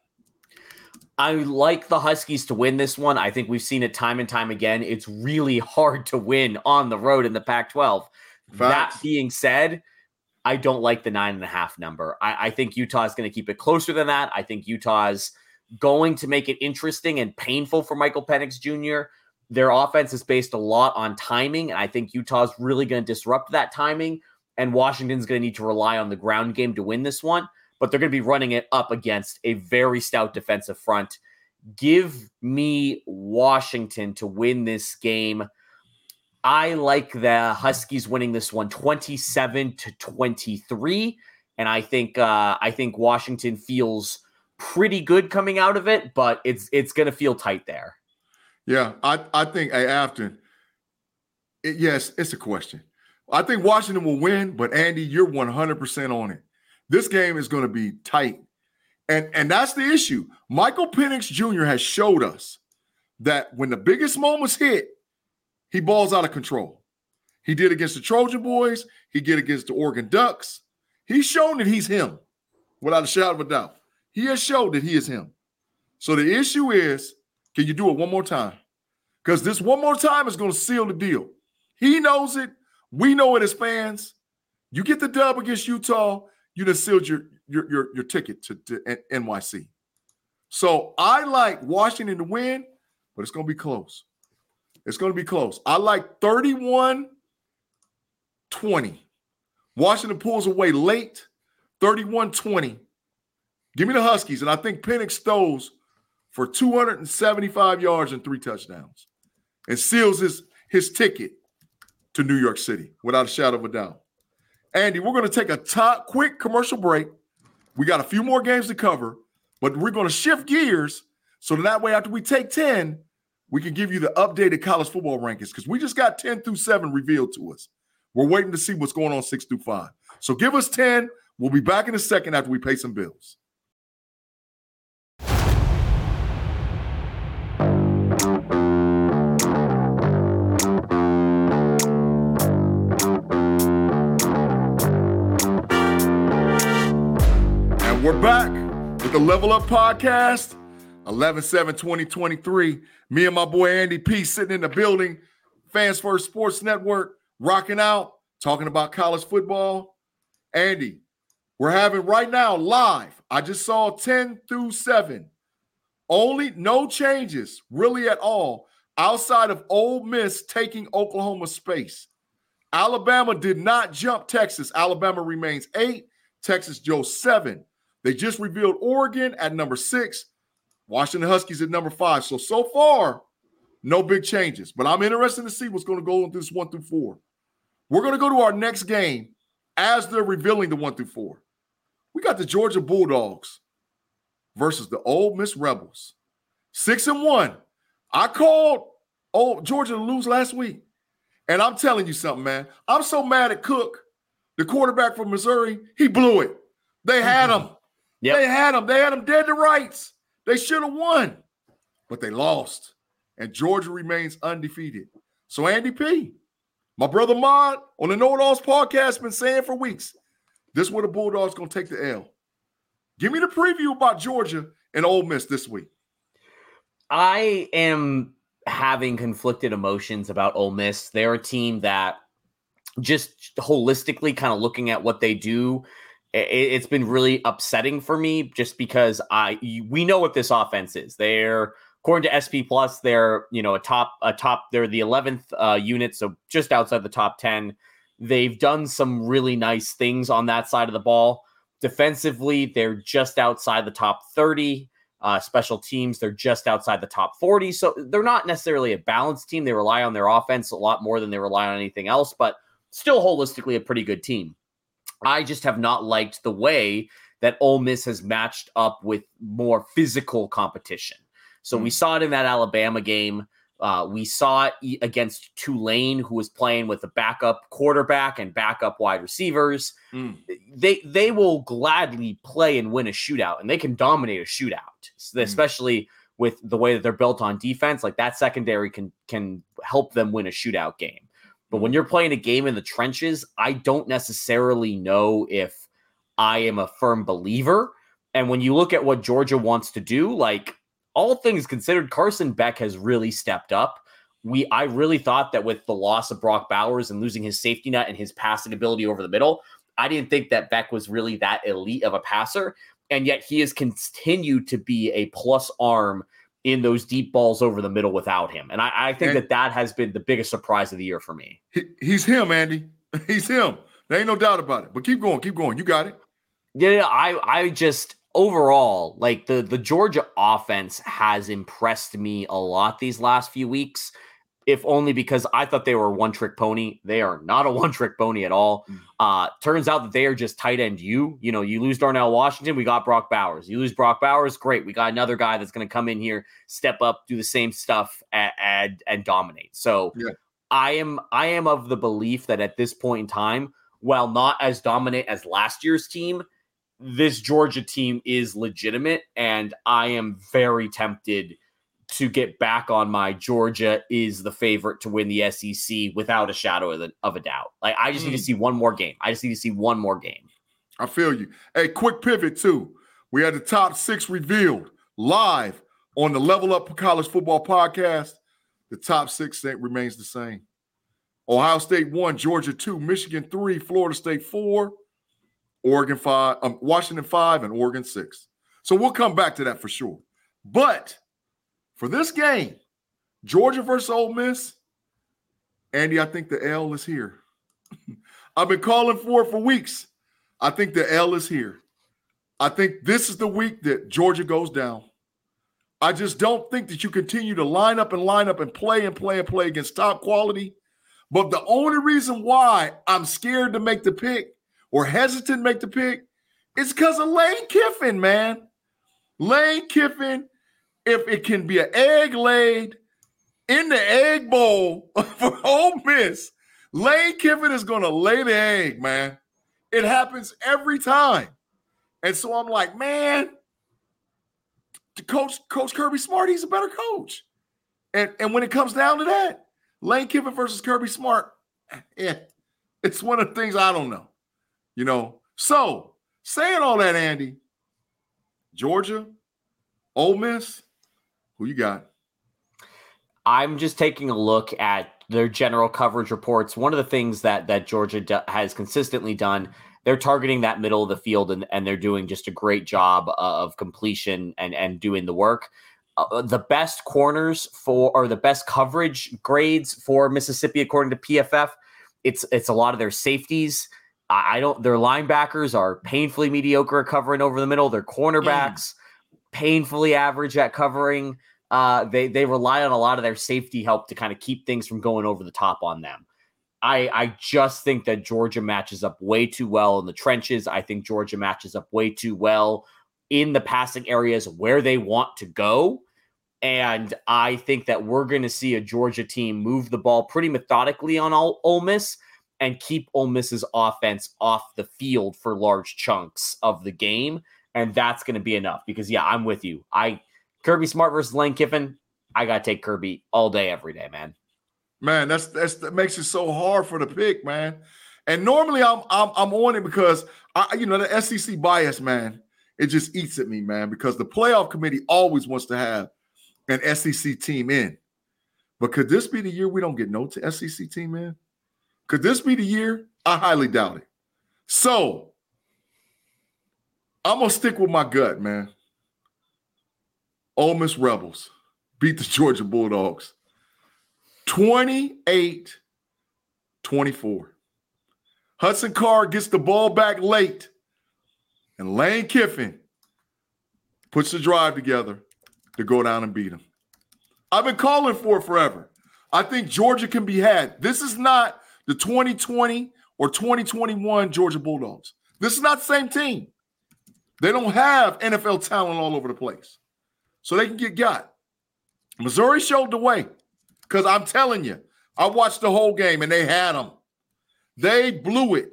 Speaker 3: I like the Huskies to win this one. I think we've seen it time and time again. It's really hard to win on the road in the Pac 12. That being said, I don't like the nine and a half number. I, I think Utah is going to keep it closer than that. I think Utah is going to make it interesting and painful for Michael Penix Jr. Their offense is based a lot on timing, and I think Utah's really going to disrupt that timing. And Washington's going to need to rely on the ground game to win this one, but they're going to be running it up against a very stout defensive front. Give me Washington to win this game. I like the Huskies winning this one 27 to 23 and I think uh, I think Washington feels pretty good coming out of it, but it's it's going to feel tight there.
Speaker 2: Yeah, I I think hey, Afton. It, yes, it's a question. I think Washington will win, but Andy, you're 100% on it. This game is going to be tight. And and that's the issue. Michael Penix Jr. has showed us that when the biggest moments hit, he balls out of control. He did against the Trojan boys, he did against the Oregon Ducks. He's shown that he's him without a shadow of a doubt. He has showed that he is him. So the issue is can you do it one more time? Because this one more time is going to seal the deal. He knows it. We know it as fans. You get the dub against Utah, you just sealed your your your, your ticket to, to NYC. So I like Washington to win, but it's going to be close. It's going to be close. I like 31 20. Washington pulls away late, 31 20. Give me the Huskies. And I think Penix throws for 275 yards and three touchdowns and seals his, his ticket to New York City without a shadow of a doubt. Andy, we're going to take a top, quick commercial break. We got a few more games to cover, but we're going to shift gears so that way after we take 10, we can give you the updated college football rankings because we just got 10 through 7 revealed to us. We're waiting to see what's going on six through five. So give us 10. We'll be back in a second after we pay some bills. The Level Up Podcast, 11 7 2023. Me and my boy Andy P sitting in the building, Fans First Sports Network rocking out, talking about college football. Andy, we're having right now live. I just saw 10 through 7. Only no changes really at all outside of Ole Miss taking Oklahoma space. Alabama did not jump Texas. Alabama remains eight. Texas Joe seven. They just revealed Oregon at number six. Washington Huskies at number five. So so far, no big changes. But I'm interested to see what's going to go on this one through four. We're going to go to our next game as they're revealing the one through four. We got the Georgia Bulldogs versus the Ole Miss Rebels. Six and one. I called old Georgia to lose last week. And I'm telling you something, man. I'm so mad at Cook, the quarterback from Missouri. He blew it. They had him. Yep. They had them. They had them dead to rights. They should have won, but they lost. And Georgia remains undefeated. So, Andy P, my brother Mod on the Know It Alls podcast been saying for weeks, this where the Bulldogs gonna take the L. Give me the preview about Georgia and Ole Miss this week.
Speaker 3: I am having conflicted emotions about Ole Miss. They're a team that just holistically kind of looking at what they do it's been really upsetting for me just because I we know what this offense is. They're according to SP Plus, they're you know a top a top. They're the eleventh uh, unit, so just outside the top ten. They've done some really nice things on that side of the ball. Defensively, they're just outside the top thirty. Uh, special teams, they're just outside the top 40. So they're not necessarily a balanced team. They rely on their offense a lot more than they rely on anything else, but still holistically a pretty good team. I just have not liked the way that Ole Miss has matched up with more physical competition. So mm-hmm. we mm. saw it in that Alabama game. Uh, we saw it against Tulane, who was playing with a backup quarterback and backup wide receivers. Mm. They they will gladly play and win a shootout, and they can dominate a shootout, mm. especially with the way that they're built on defense. Like that secondary can can help them win a shootout game. But when you're playing a game in the trenches, I don't necessarily know if I am a firm believer. And when you look at what Georgia wants to do, like all things considered, Carson Beck has really stepped up. We I really thought that with the loss of Brock Bowers and losing his safety net and his passing ability over the middle, I didn't think that Beck was really that elite of a passer. and yet he has continued to be a plus arm in those deep balls over the middle without him. And I, I think and that that has been the biggest surprise of the year for me.
Speaker 2: He, he's him, Andy. He's him. There ain't no doubt about it. But keep going, keep going. You got it.
Speaker 3: Yeah, I I just overall like the the Georgia offense has impressed me a lot these last few weeks if only because I thought they were a one trick pony. They are not a one trick pony at all. Mm. Uh, turns out that they are just tight end you. You know, you lose Darnell Washington, we got Brock Bowers. You lose Brock Bowers, great. We got another guy that's going to come in here, step up, do the same stuff, and and, and dominate. So yeah. I am I am of the belief that at this point in time, while not as dominant as last year's team, this Georgia team is legitimate, and I am very tempted to get back on my Georgia is the favorite to win the SEC without a shadow of, the, of a doubt. Like I just mm. need to hmm. see one more game. I just need to see one more game.
Speaker 2: I feel you. Hey, quick pivot too. We had the top six revealed live on the Level Up College Football Podcast. The top six remains the same. Ohio State one, Georgia two, Michigan three, Florida State four, Oregon five, um, Washington five, and Oregon six. So we'll come back to that for sure. But for this game, Georgia versus Ole Miss, Andy, I think the L is here. I've been calling for it for weeks. I think the L is here. I think this is the week that Georgia goes down. I just don't think that you continue to line up and line up and play and play and play against top quality. But the only reason why I'm scared to make the pick or hesitant to make the pick is because of Lane Kiffin, man. Lane Kiffin if it can be an egg laid in the egg bowl for Ole Miss, Lane Kiffin is going to lay the egg, man. It happens every time. And so I'm like, man, coach Coach Kirby Smart, he's a better coach. And and when it comes down to that, Lane Kiffin versus Kirby Smart, yeah, it's one of the things I don't know. You know, so saying all that, Andy, Georgia, Ole Miss, who you got?
Speaker 3: I'm just taking a look at their general coverage reports. One of the things that that Georgia do, has consistently done, they're targeting that middle of the field, and, and they're doing just a great job of completion and and doing the work. Uh, the best corners for or the best coverage grades for Mississippi, according to PFF, it's it's a lot of their safeties. I, don't. Their linebackers are painfully mediocre covering over the middle. Their cornerbacks. Painfully average at covering. Uh, they they rely on a lot of their safety help to kind of keep things from going over the top on them. I I just think that Georgia matches up way too well in the trenches. I think Georgia matches up way too well in the passing areas where they want to go. And I think that we're going to see a Georgia team move the ball pretty methodically on Ole, Ole Miss and keep Ole Miss's offense off the field for large chunks of the game and that's going to be enough. Because yeah, I'm with you. I Kirby Smart versus Lane Kiffin. I got to take Kirby all day, every day, man.
Speaker 2: Man, that's that's that makes it so hard for the pick, man. And normally I'm I'm I'm on it because I you know the SEC bias, man. It just eats at me, man, because the playoff committee always wants to have an SEC team in. But could this be the year we don't get no to SEC team in? Could this be the year? I highly doubt it. So I'm gonna stick with my gut, man. Ole Miss Rebels beat the Georgia Bulldogs 28 24. Jaxson Dart gets the ball back late, and Lane Kiffin puts the drive together to go down and beat him. I've been calling for it forever. I think Georgia can be had. This is not the 2020 or 2021 Georgia Bulldogs. This is not the same team. They don't have NFL talent all over the place. So they can get got. Missouri showed the way. Because I'm telling you, I watched the whole game and they had them. They blew it.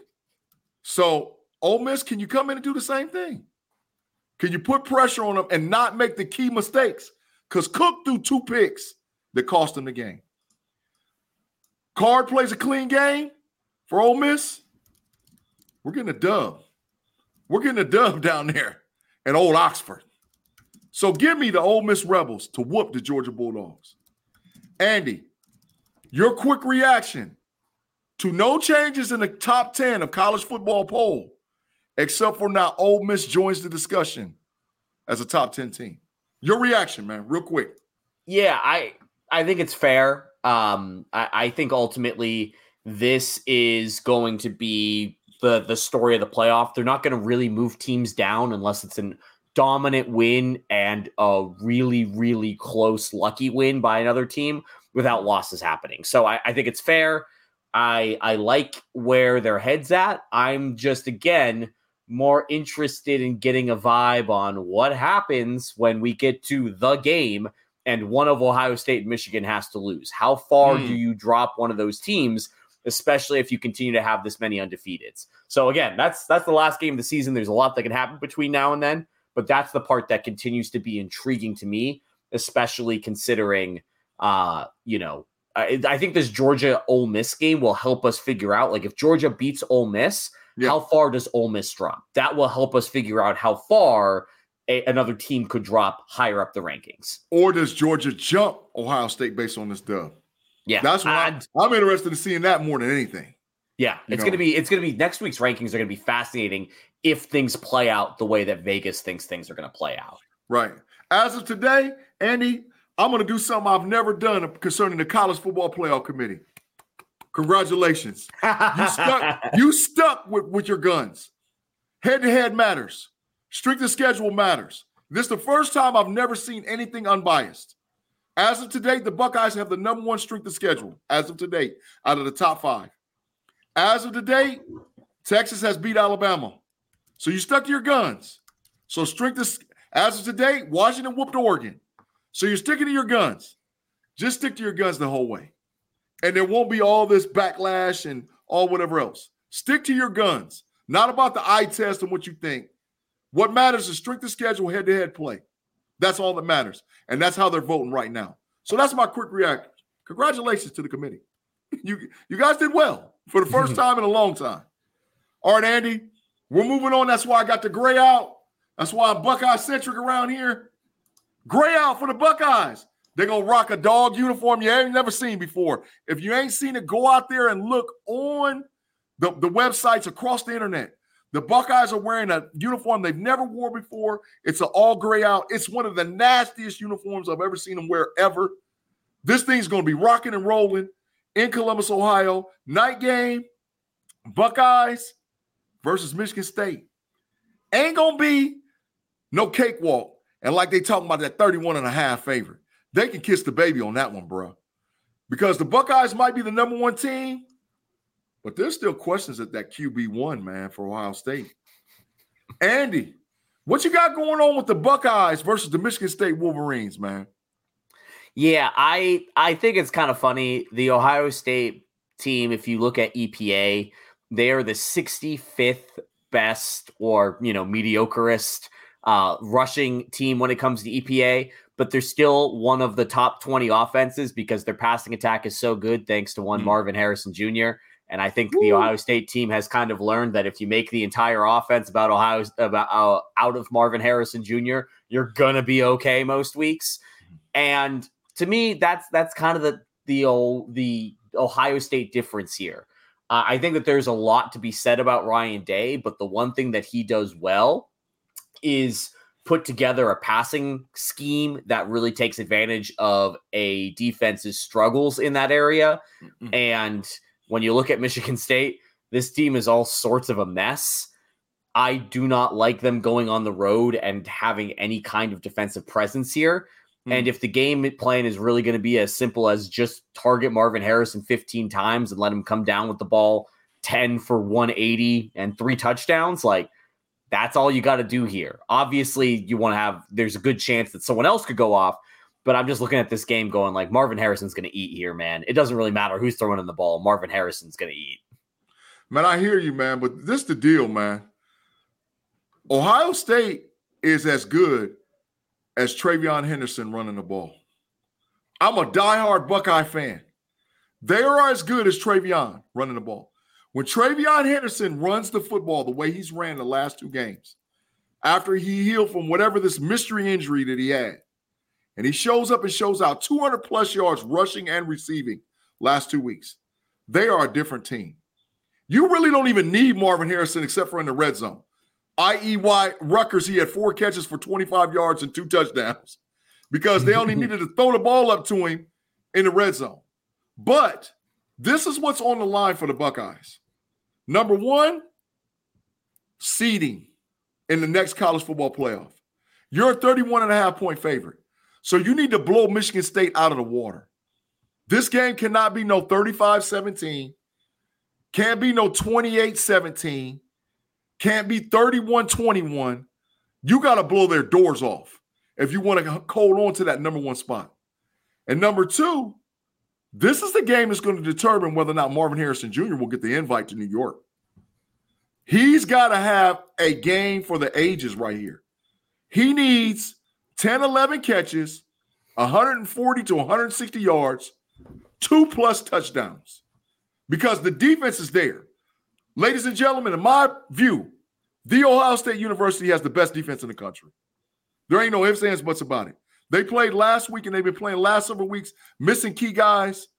Speaker 2: So, Ole Miss, can you come in and do the same thing? Can you put pressure on them and not make the key mistakes? Because Cook threw two picks that cost them the game. Dart plays a clean game for Ole Miss. We're getting a dub. We're getting a dub down there at Old Oxford. So give me the Ole Miss Rebels to whoop the Georgia Bulldogs. Andy, your quick reaction to no changes in the top 10 of college football poll except for now Ole Miss joins the discussion as a top 10 team. Your reaction, man, real quick.
Speaker 3: Yeah, I I think it's fair. Um, I, I think ultimately this is going to be the the story of the playoff. They're not going to really move teams down unless it's an dominant win and a really really close lucky win by another team without losses happening. So I, I think it's fair. I I like where their heads at. I'm just again more interested in getting a vibe on what happens when we get to the game and one of Ohio State and Michigan has to lose. How far mm. do you drop one of those teams, especially if you continue to have this many undefeateds? So again, that's that's the last game of the season. There's a lot that can happen between now and then, but that's the part that continues to be intriguing to me, especially considering uh, you know, I, I think this Georgia Ole Miss game will help us figure out like if Georgia beats Ole Miss, yeah. how far does Ole Miss drop? That will help us figure out how far a, another team could drop higher up the rankings.
Speaker 2: Or does Georgia jump Ohio State based on this dub?
Speaker 3: Yeah,
Speaker 2: that's why I'm, I'm interested in seeing that more than anything.
Speaker 3: Yeah, you it's know? gonna be it's gonna be next week's rankings are gonna be fascinating if things play out the way that Vegas thinks things are gonna play out.
Speaker 2: Right. As of today, Andy, I'm going to do something I've never done concerning the college football playoff committee. Congratulations. You stuck, you stuck with, with your guns. Head to head matters. Strength of schedule matters. This is the first time I've never seen anything unbiased. As of today, the Buckeyes have the number one strength of schedule, as of today, out of the top five. As of today, Texas has beat Alabama. So you stuck to your guns. So strength of, as of today, Washington whooped Oregon. So you're sticking to your guns. Just stick to your guns the whole way. And there won't be all this backlash and all whatever else. Stick to your guns. Not about the eye test and what you think. What matters is strength of schedule, head to head play. That's all that matters. And that's how they're voting right now. So that's my quick reaction. Congratulations to the committee. You, you guys did well for the first time in a long time. All right, Andy, we're moving on. That's why I got the gray out. That's why I'm Buckeye centric around here. Gray out for the Buckeyes. They're gonna rock a dog uniform you ain't never seen before. If you ain't seen it, go out there and look on the, the websites across the internet. The Buckeyes are wearing a uniform they've never wore before. It's an all gray out. It's one of the nastiest uniforms I've ever seen them wear ever. This thing's gonna be rocking and rolling in Columbus, Ohio. Night game, Buckeyes versus Michigan State. Ain't gonna be no cakewalk. And like they talking about that 31 and a half favorite, they can kiss the baby on that one, bro. Because the Buckeyes might be the number one team, but there's still questions at that QB1, man, for Ohio State. Andy, what you got going on with the Buckeyes versus the Michigan State Wolverines, man?
Speaker 3: Yeah, I I think it's kind of funny. The Ohio State team, if you look at EPA, they are the 65th best or you know mediocreest uh, rushing team when it comes to EPA, but they're still one of the top 20 offenses because their passing attack is so good thanks to one mm-hmm. Marvin Harrison Jr. And I think Woo. the Ohio State team has kind of learned that if you make the entire offense about Ohio about uh, out of Marvin Harrison Jr., you're gonna be okay most weeks. And to me, that's that's kind of the the old the Ohio State difference here. Uh, I think that there's a lot to be said about Ryan Day, but the one thing that he does well is put together a passing scheme that really takes advantage of a defense's struggles in that area. Mm-hmm. And when you look at Michigan State, this team is all sorts of a mess. I do not like them going on the road and having any kind of defensive presence here. Mm-hmm. And if the game plan is really going to be as simple as just target Marvin Harrison 15 times and let him come down with the ball 10 for 180 and three touchdowns, like – that's all you got to do here. Obviously, you want to have, there's a good chance that someone else could go off, but I'm just looking at this game going like Marvin Harrison's going to eat here, man. It doesn't really matter who's throwing in the ball. Marvin Harrison's going to eat.
Speaker 2: Man, I hear you, man, but this is the deal, man. Ohio State is as good as TreVeyon Henderson running the ball. I'm a diehard Buckeye fan. They are as good as TreVeyon running the ball. When TreVeyon Henderson runs the football the way he's ran the last two games, after he healed from whatever this mystery injury that he had, and he shows up and shows out 200 plus yards rushing and receiving last two weeks, they are a different team. You really don't even need Marvin Harrison except for in the red zone. i.e., why Rutgers, he had four catches for 25 yards and two touchdowns because they only needed to throw the ball up to him in the red zone. But this is what's on the line for the Buckeyes. Number one, seeding in the next college football playoff. You're a 31 and a half point favorite. So you need to blow Michigan State out of the water. This game cannot be no 35 17, can't be no 28 17, can't be 31 21. You got to blow their doors off if you want to hold on to that number one spot. And number two, this is the game that's going to determine whether or not Marvin Harrison Jr. will get the invite to New York. He's got to have a game for the ages right here. He needs 10, 11 catches, 140 to 160 yards, two plus touchdowns because the defense is there. Ladies and gentlemen, in my view, the Ohio State University has the best defense in the country. There ain't no ifs, ands, buts about it. They played last week and they've been playing last several weeks, missing key guys.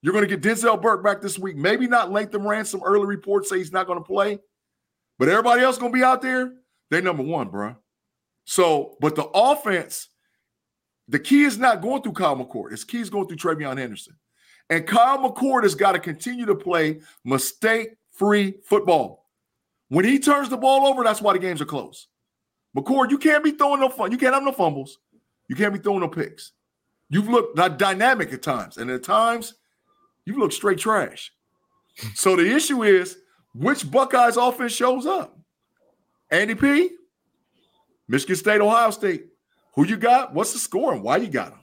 Speaker 2: You're going to get Denzel Burke back this week. Maybe not Lathan Ransom. Early reports say he's not going to play, but everybody else going to be out there. They number one, bro. So, but the offense, the key is not going through Kyle McCord. It's key is going through TreVeyon Henderson. And Kyle McCord has got to continue to play mistake-free football. When he turns the ball over, that's why the games are close. McCord, you can't be throwing no fun. You can't have no fumbles. You can't be throwing no picks. You've looked not dynamic at times, and at times you've looked straight trash. so the issue is which Buckeyes offense shows up? Andy P, Michigan State, Ohio State. Who you got? What's the score and why you got them?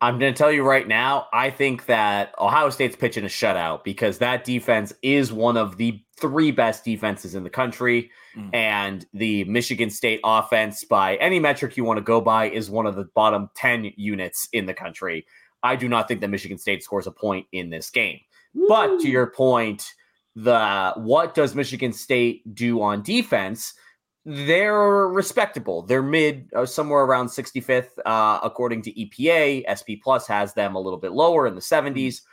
Speaker 3: I'm going to tell you right now, I think that Ohio State's pitching a shutout because that defense is one of the three best defenses in the country. Mm. And the Michigan State offense, by any metric you want to go by, is one of the bottom 10 units in the country. I do not think that Michigan State scores a point in this game. Woo. But to your point, the what does Michigan State do on defense? They're respectable. They're mid, uh, somewhere around 65th, uh, according to EPA. SP Plus has them a little bit lower in the 70s. Mm-hmm.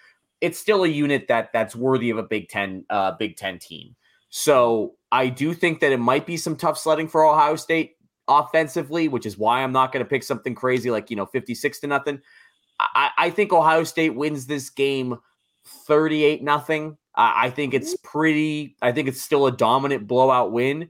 Speaker 3: It's still a unit that that's worthy of a Big Ten, uh, Big Ten team. So I do think that it might be some tough sledding for Ohio State offensively, which is why I'm not going to pick something crazy like you know 56 to nothing. I, I think Ohio State wins this game 38 nothing. I, I think it's mm-hmm. pretty. I think it's still a dominant blowout win.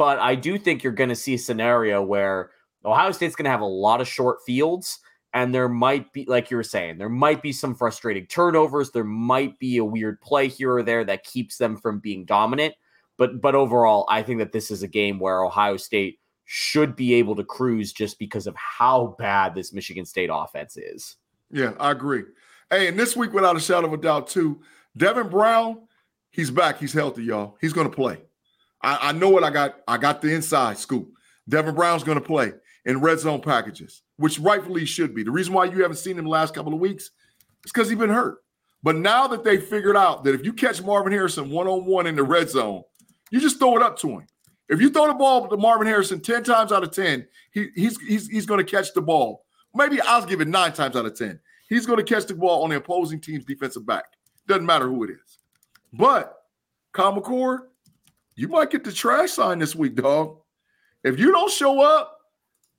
Speaker 3: But I do think you're going to see a scenario where Ohio State's going to have a lot of short fields. And there might be, like you were saying, there might be some frustrating turnovers. There might be a weird play here or there that keeps them from being dominant. But but overall, I think that this is a game where Ohio State should be able to cruise just because of how bad this Michigan State offense is.
Speaker 2: Yeah, I agree. Hey, and this week, without a shadow of a doubt, too, Devin Brown, he's back. He's healthy, y'all. He's going to play. I, I know what I got. I got the inside scoop. Devin Brown's going to play in red zone packages, which rightfully should be. The reason why you haven't seen him the last couple of weeks is because he's been hurt. But now that they figured out that if you catch Marvin Harrison one on one in the red zone, you just throw it up to him. If you throw the ball to Marvin Harrison 10 times out of 10, he, he's, he's, he's going to catch the ball. Maybe I'll give it nine times out of 10. He's going to catch the ball on the opposing team's defensive back. Doesn't matter who it is. But Kyle McCord, you might get the trash sign this week, dog. If you don't show up,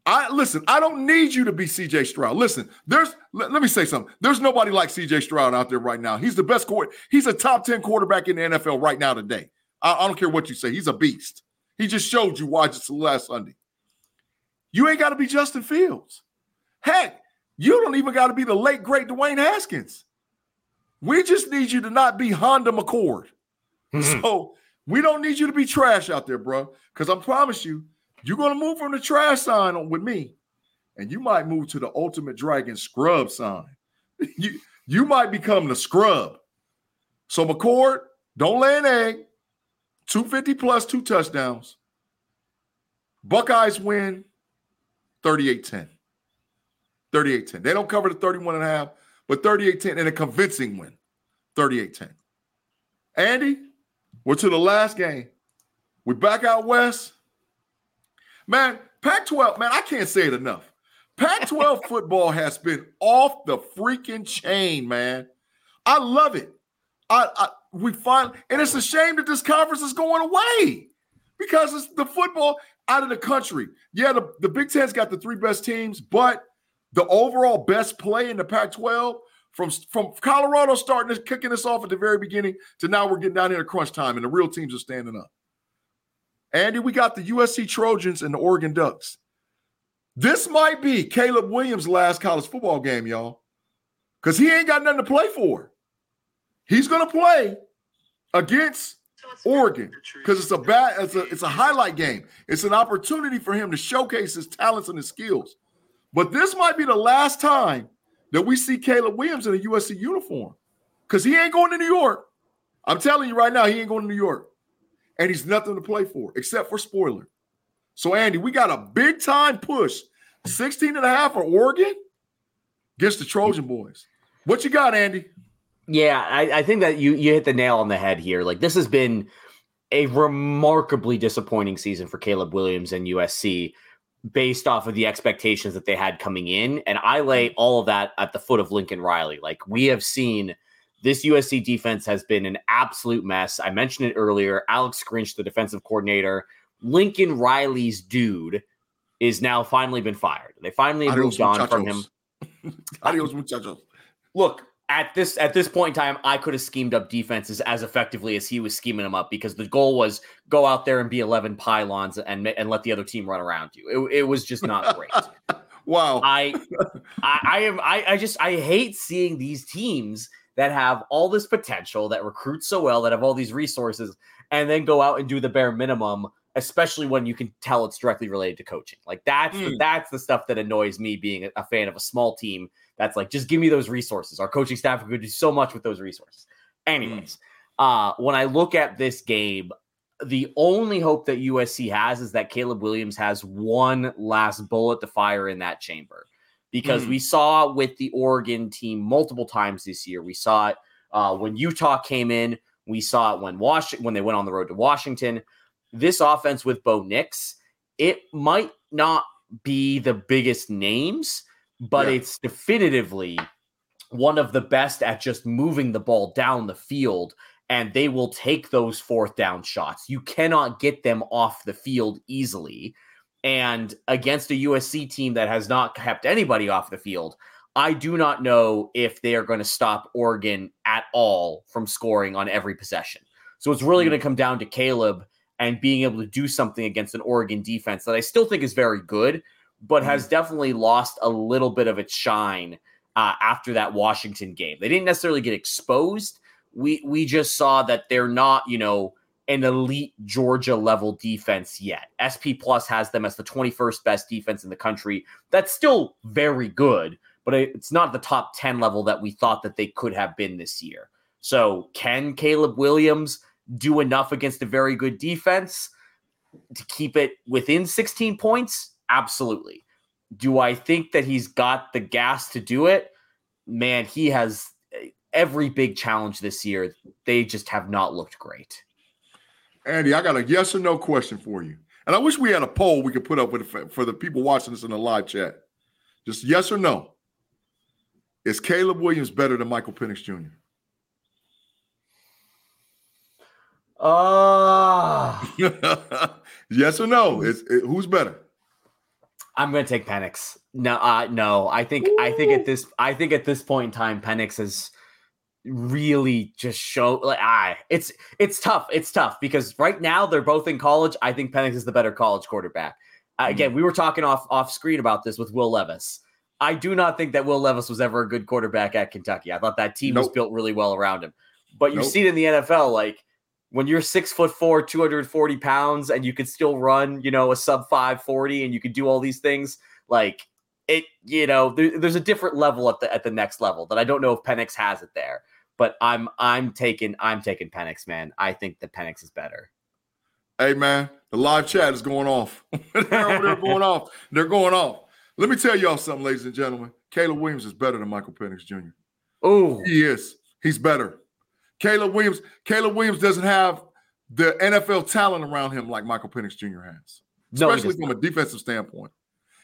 Speaker 2: I listen, I don't need you to be CJ Stroud. Listen, there's let, let, me say something. There's nobody like CJ Stroud out there right now. He's the best quarter. He's a top 10 quarterback in the NFL right now today. I, I don't care what you say. He's a beast. He just showed you why just last Sunday. You ain't got to be Justin Fields. Heck, you don't even got to be the late great Dwayne Haskins. We just need you to not be Honda McCord. so we don't need you to be trash out there, bro. Because I promise you, you're gonna move from the trash sign with me, and you might move to the ultimate dragon scrub sign. you you might become the scrub. So McCord, don't lay an egg. 250 plus two touchdowns. Buckeyes win 38-10. 38-10. They don't cover the 31 and a half, but 38-10 and a convincing win. 38-10. Andy, we're to the last game. We back out west. Man, Pac 12, man, I can't say it enough. Pac 12 football has been off the freaking chain, man. I love it. I, I we finally, and it's a shame that this conference is going away because it's the football out of the country. Yeah, the, the Big Ten's got the three best teams, but the overall best play in the Pac 12 from, from Colorado starting to kicking us off at the very beginning to now we're getting down into crunch time and the real teams are standing up. Andy, we got the USC Trojans and the Oregon Ducks. This might be Caleb Williams' last college football game, y'all, because he ain't got nothing to play for. He's to play against Oregon because it's a bad, it's a it's a highlight game. It's an opportunity for him to showcase his talents and his skills. But this might be the last time that we see Caleb Williams in a USC uniform because he ain't going to New York. I'm telling you right now, he ain't going to New York, and he's nothing to play for except for spoiler. So, Andy, we got a big time push 16 and a half for Oregon against the Trojan boys. What you got, Andy?
Speaker 3: Yeah, I, I, think that you you hit the nail on the head here. Like this has been a remarkably disappointing season for Caleb Williams and USC based off of the expectations that they had coming in. And I lay mm. all of that at the foot of Lincoln Riley. Like we have seen this USC defense has been an absolute mess. I mentioned it earlier. Alex Grinch, the defensive coordinator, Lincoln Riley's dude, is now finally been fired. They finally Adios moved on from him.
Speaker 2: Adios, muchachos.
Speaker 3: Look, at this at this point in time, I could have schemed up defenses as effectively as he was scheming them up because the goal was go out there and be eleven pylons and and let the other team run around you. It, it was just not great.
Speaker 2: wow.
Speaker 3: I, I I am I, I just I hate seeing these teams that have all this potential that recruit so well that have all these resources and then go out and do the bare minimum especially when you can tell it's directly related to coaching. Like that's mm. the, that's the stuff that annoys me being a, a, fan of a small team. That's like just give me those resources. Our coaching staff could do so much with those resources. Anyways, mm. uh, when I look at this game, the only hope that USC has is that Caleb Williams has one last bullet to fire in that chamber. Because mm. we saw with the Oregon team multiple times this year. We saw it uh, when Utah came in. We saw it when Washington when they went on the road to Washington this offense with Bo Nix, it might not be the biggest names, but yeah. it's definitively one of the best at just moving the ball down the field. And they will take those fourth down shots. You cannot get them off the field easily. And against a USC team that has not kept anybody off the field, I do not know if they are going to stop Oregon at all from scoring on every possession. So it's really going to mm. come down to Caleb and being able to do something against an Oregon defense that I still think is very good, but has mm-hmm. definitely lost a little bit of its shine uh, after that Washington game. They didn't necessarily get exposed. We we just saw that they're not, you know, an elite Georgia level defense yet. SP Plus has them as the 21st best defense in the country. That's still very good, but it's not the top 10 level that we thought that they could have been this year. So, can Caleb Williams do enough against a very good defense to keep it within 16 points? Absolutely. Do I think that he's got the gas to do it? Man, he has eh, every big challenge this year. They just have not looked great.
Speaker 2: Andy, I got a yes or no question for you. And I wish we had a poll we could put up with for the people watching this in the live chat. Just yes or no. Is Caleb Williams better than Michael Penix Jr.?
Speaker 3: Oh. Ah.
Speaker 2: yes or no? Is it, who's better?
Speaker 3: I'm going to take Penix. No, uh, no. I think Ooh. I think at this I think at this point in time, Penix has really just show like ah, it's it's tough. It's tough because right now they're both in college. I think Penix is the better college quarterback. Uh, mm Again, we were talking off off screen about this with Will Levis. I do not think that Will Levis was ever a good quarterback at Kentucky. I thought that team nope. was built really well around him. But you nope. see it in the NFL, like when you're six foot four, 240 pounds, and you could still run, you know, a sub 540 and you could do all these things, like it, you know, there, there's a different level at the at the next level that I don't know if Penix has it there. But I'm I'm taking I'm taking Penix, man. I think the Penix is better.
Speaker 2: Hey man, the live chat is going off. they're, they're going off. They're going off. Let me tell y'all something, ladies and gentlemen. Caleb Williams is better than Michael Penix Jr.
Speaker 3: Oh,
Speaker 2: he is. He's better. Caleb Williams, Caleb Williams doesn't have the NFL talent around him like Michael Penix Jr. has, especially no, from a defensive standpoint.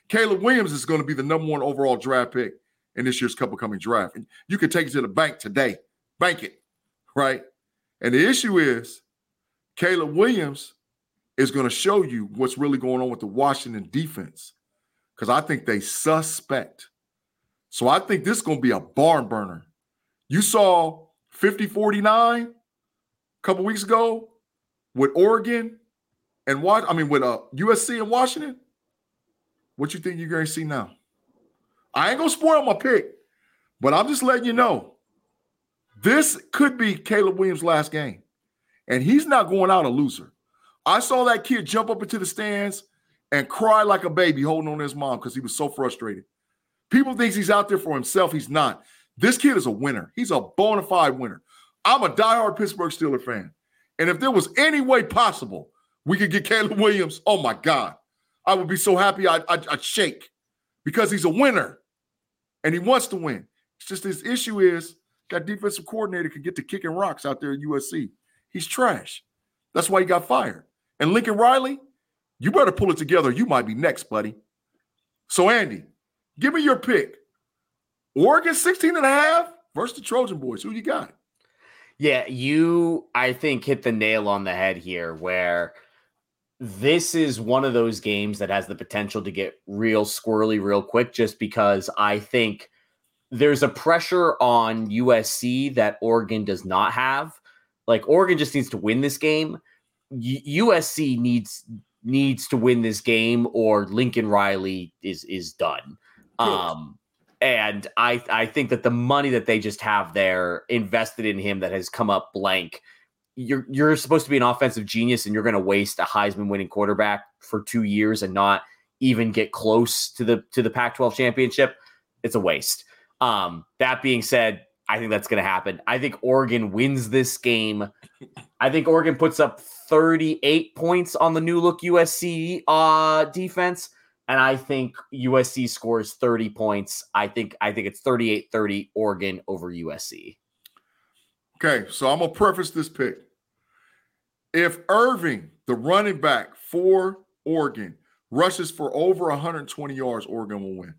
Speaker 2: Caleb Williams is going to be the number one overall draft pick in this year's Cup of Coming draft. And you can take it to the bank today, bank it, right? And the issue is Caleb Williams is going to show you what's really going on with the Washington defense because I think they suspect. So I think this is going to be a barn burner. You saw 50 49 a couple weeks ago with Oregon and what I mean with uh, USC and Washington. What you think you're going to see now? I ain't gonna spoil my pick, but I'm just letting you know this could be Caleb Williams' last game, and he's not going out a loser. I saw that kid jump up into the stands and cry like a baby holding on to his mom because he was so frustrated. People thinks he's out there for himself. He's not. This kid is a winner. He's a bona fide winner. I'm a diehard Pittsburgh Steeler fan. And if there was any way possible we could get Caleb Williams, oh my God, I would be so happy I'd, I'd, I'd shake because he's a winner and he wants to win. It's just his issue is that defensive coordinator could get to kicking rocks out there at USC. He's trash. That's why he got fired. And Lincoln Riley, you better pull it together. You might be next, buddy. So, Andy, give me your pick. Oregon 16 and a half versus the Trojan boys. Who you got?
Speaker 3: Yeah, you, I think, hit the nail on the head here where – this is one of those games that has the potential to get real squirrely real quick just because I think there's a pressure on USC that Oregon does not have. Like Oregon just needs to win this game. U- USC needs needs to win this game or Lincoln Riley is is done. Um and I I think that the money that they just have there invested in him that has come up blank you're you're supposed to be an offensive genius and you're going to waste a Heisman winning quarterback for 2 years and not even get close to the to the Pac-12 championship, it's a waste. Um, that being said, I think that's going to happen. I think Oregon wins this game. I think Oregon puts up 38 points on the new look USC uh, defense and I think USC scores 30 points. I think I think it's 38-30 Oregon over USC.
Speaker 2: Okay, so I'm gonna preface this pick. If Irving, the running back for Oregon, rushes for over 120 yards, Oregon will win.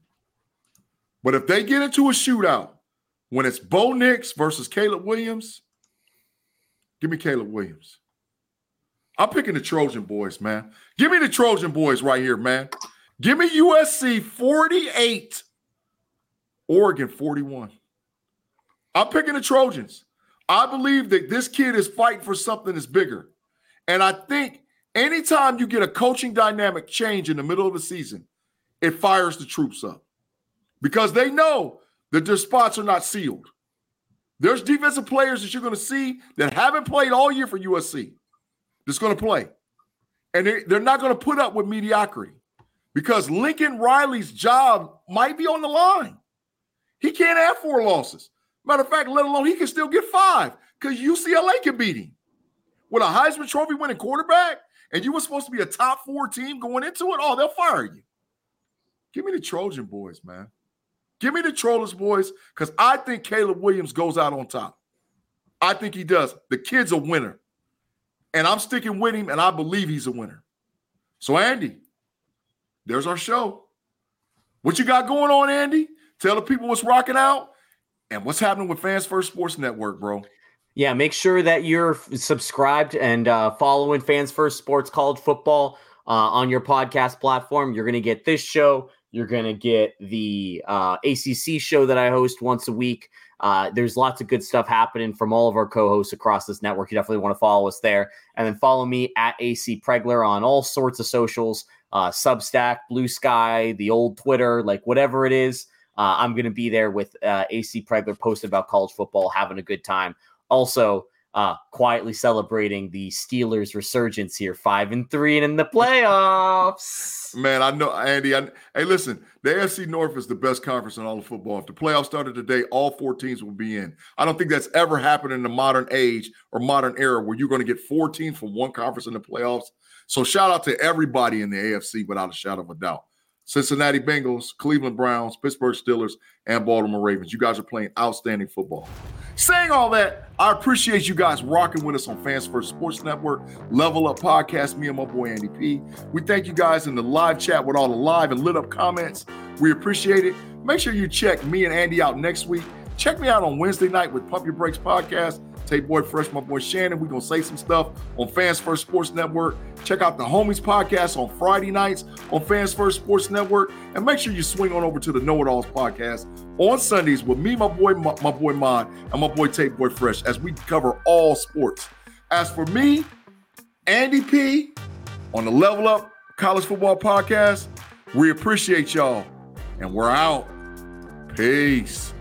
Speaker 2: But if they get into a shootout, when it's Bo Nix versus Caleb Williams, give me Caleb Williams. I'm picking the Trojan boys, man. Give me the Trojan boys right here, man. Give me USC 48, Oregon 41. I'm picking the Trojans. I believe that this kid is fighting for something that's bigger. And I think anytime you get a coaching dynamic change in the middle of the season, it fires the troops up because they know that their spots are not sealed. There's defensive players that you're going to see that haven't played all year for USC that's going to play. And they're not going to put up with mediocrity because Lincoln Riley's job might be on the line. He can't have four losses. Matter of fact, let alone he can still get five because UCLA can beat him with a Heisman Trophy winning quarterback, and you were supposed to be a top four team going into it, oh, they'll fire you. Give me the Trojan boys, man. Give me the Trollers boys because I think Caleb Williams goes out on top. I think he does. The kid's a winner. And I'm sticking with him, and I believe he's a winner. So, Andy, there's our show. What you got going on, Andy? Tell the people what's rocking out and what's happening with Fans First Sports Network, bro.
Speaker 3: Yeah, make sure that you're subscribed and uh, following Fans First Sports College Football uh, on your podcast platform. You're going to get this show. You're going to get the uh, ACC show that I host once a week. Uh, there's lots of good stuff happening from all of our co-hosts across this network. You definitely want to follow us there, and then follow me at AC Pregler on all sorts of socials, uh, Substack, Blue Sky, the old Twitter, like whatever it is. Uh, I'm going to be there with uh, AC Pregler posting about college football, having a good time also uh, quietly celebrating the Steelers' resurgence here, five and three, and in the playoffs.
Speaker 2: Man, I know, Andy. I, hey, listen, the AFC North is the best conference in all of football. If the playoffs started today, all four teams will be in. I don't think that's ever happened in the modern age or modern era where you're going to get four teams from one conference in the playoffs. So, shout out to everybody in the AFC without a shadow of a doubt. Cincinnati Bengals, Cleveland Browns, Pittsburgh Steelers, and Baltimore Ravens. You guys are playing outstanding football. Saying all that, I appreciate you guys rocking with us on Fans First Sports Network, Level Up Podcast, me and my boy Andy P. We thank you guys in the live chat with all the live and lit up comments. We appreciate it. Make sure you check me and Andy out next week. Check me out on Wednesday night with Pump Your Brakes Podcast. Tate Boy Fresh, my boy Shannon. We're gonna say some stuff on Fans First Sports Network. Check out the Homies podcast on Friday nights on Fans First Sports Network, and make sure you swing on over to the Know It Alls podcast on Sundays with me, my boy, my, my boy Mon, and my boy Tate Boy Fresh as we cover all sports. As for me, Andy P on the Level Up College Football Podcast, we appreciate y'all, and we're out. Peace.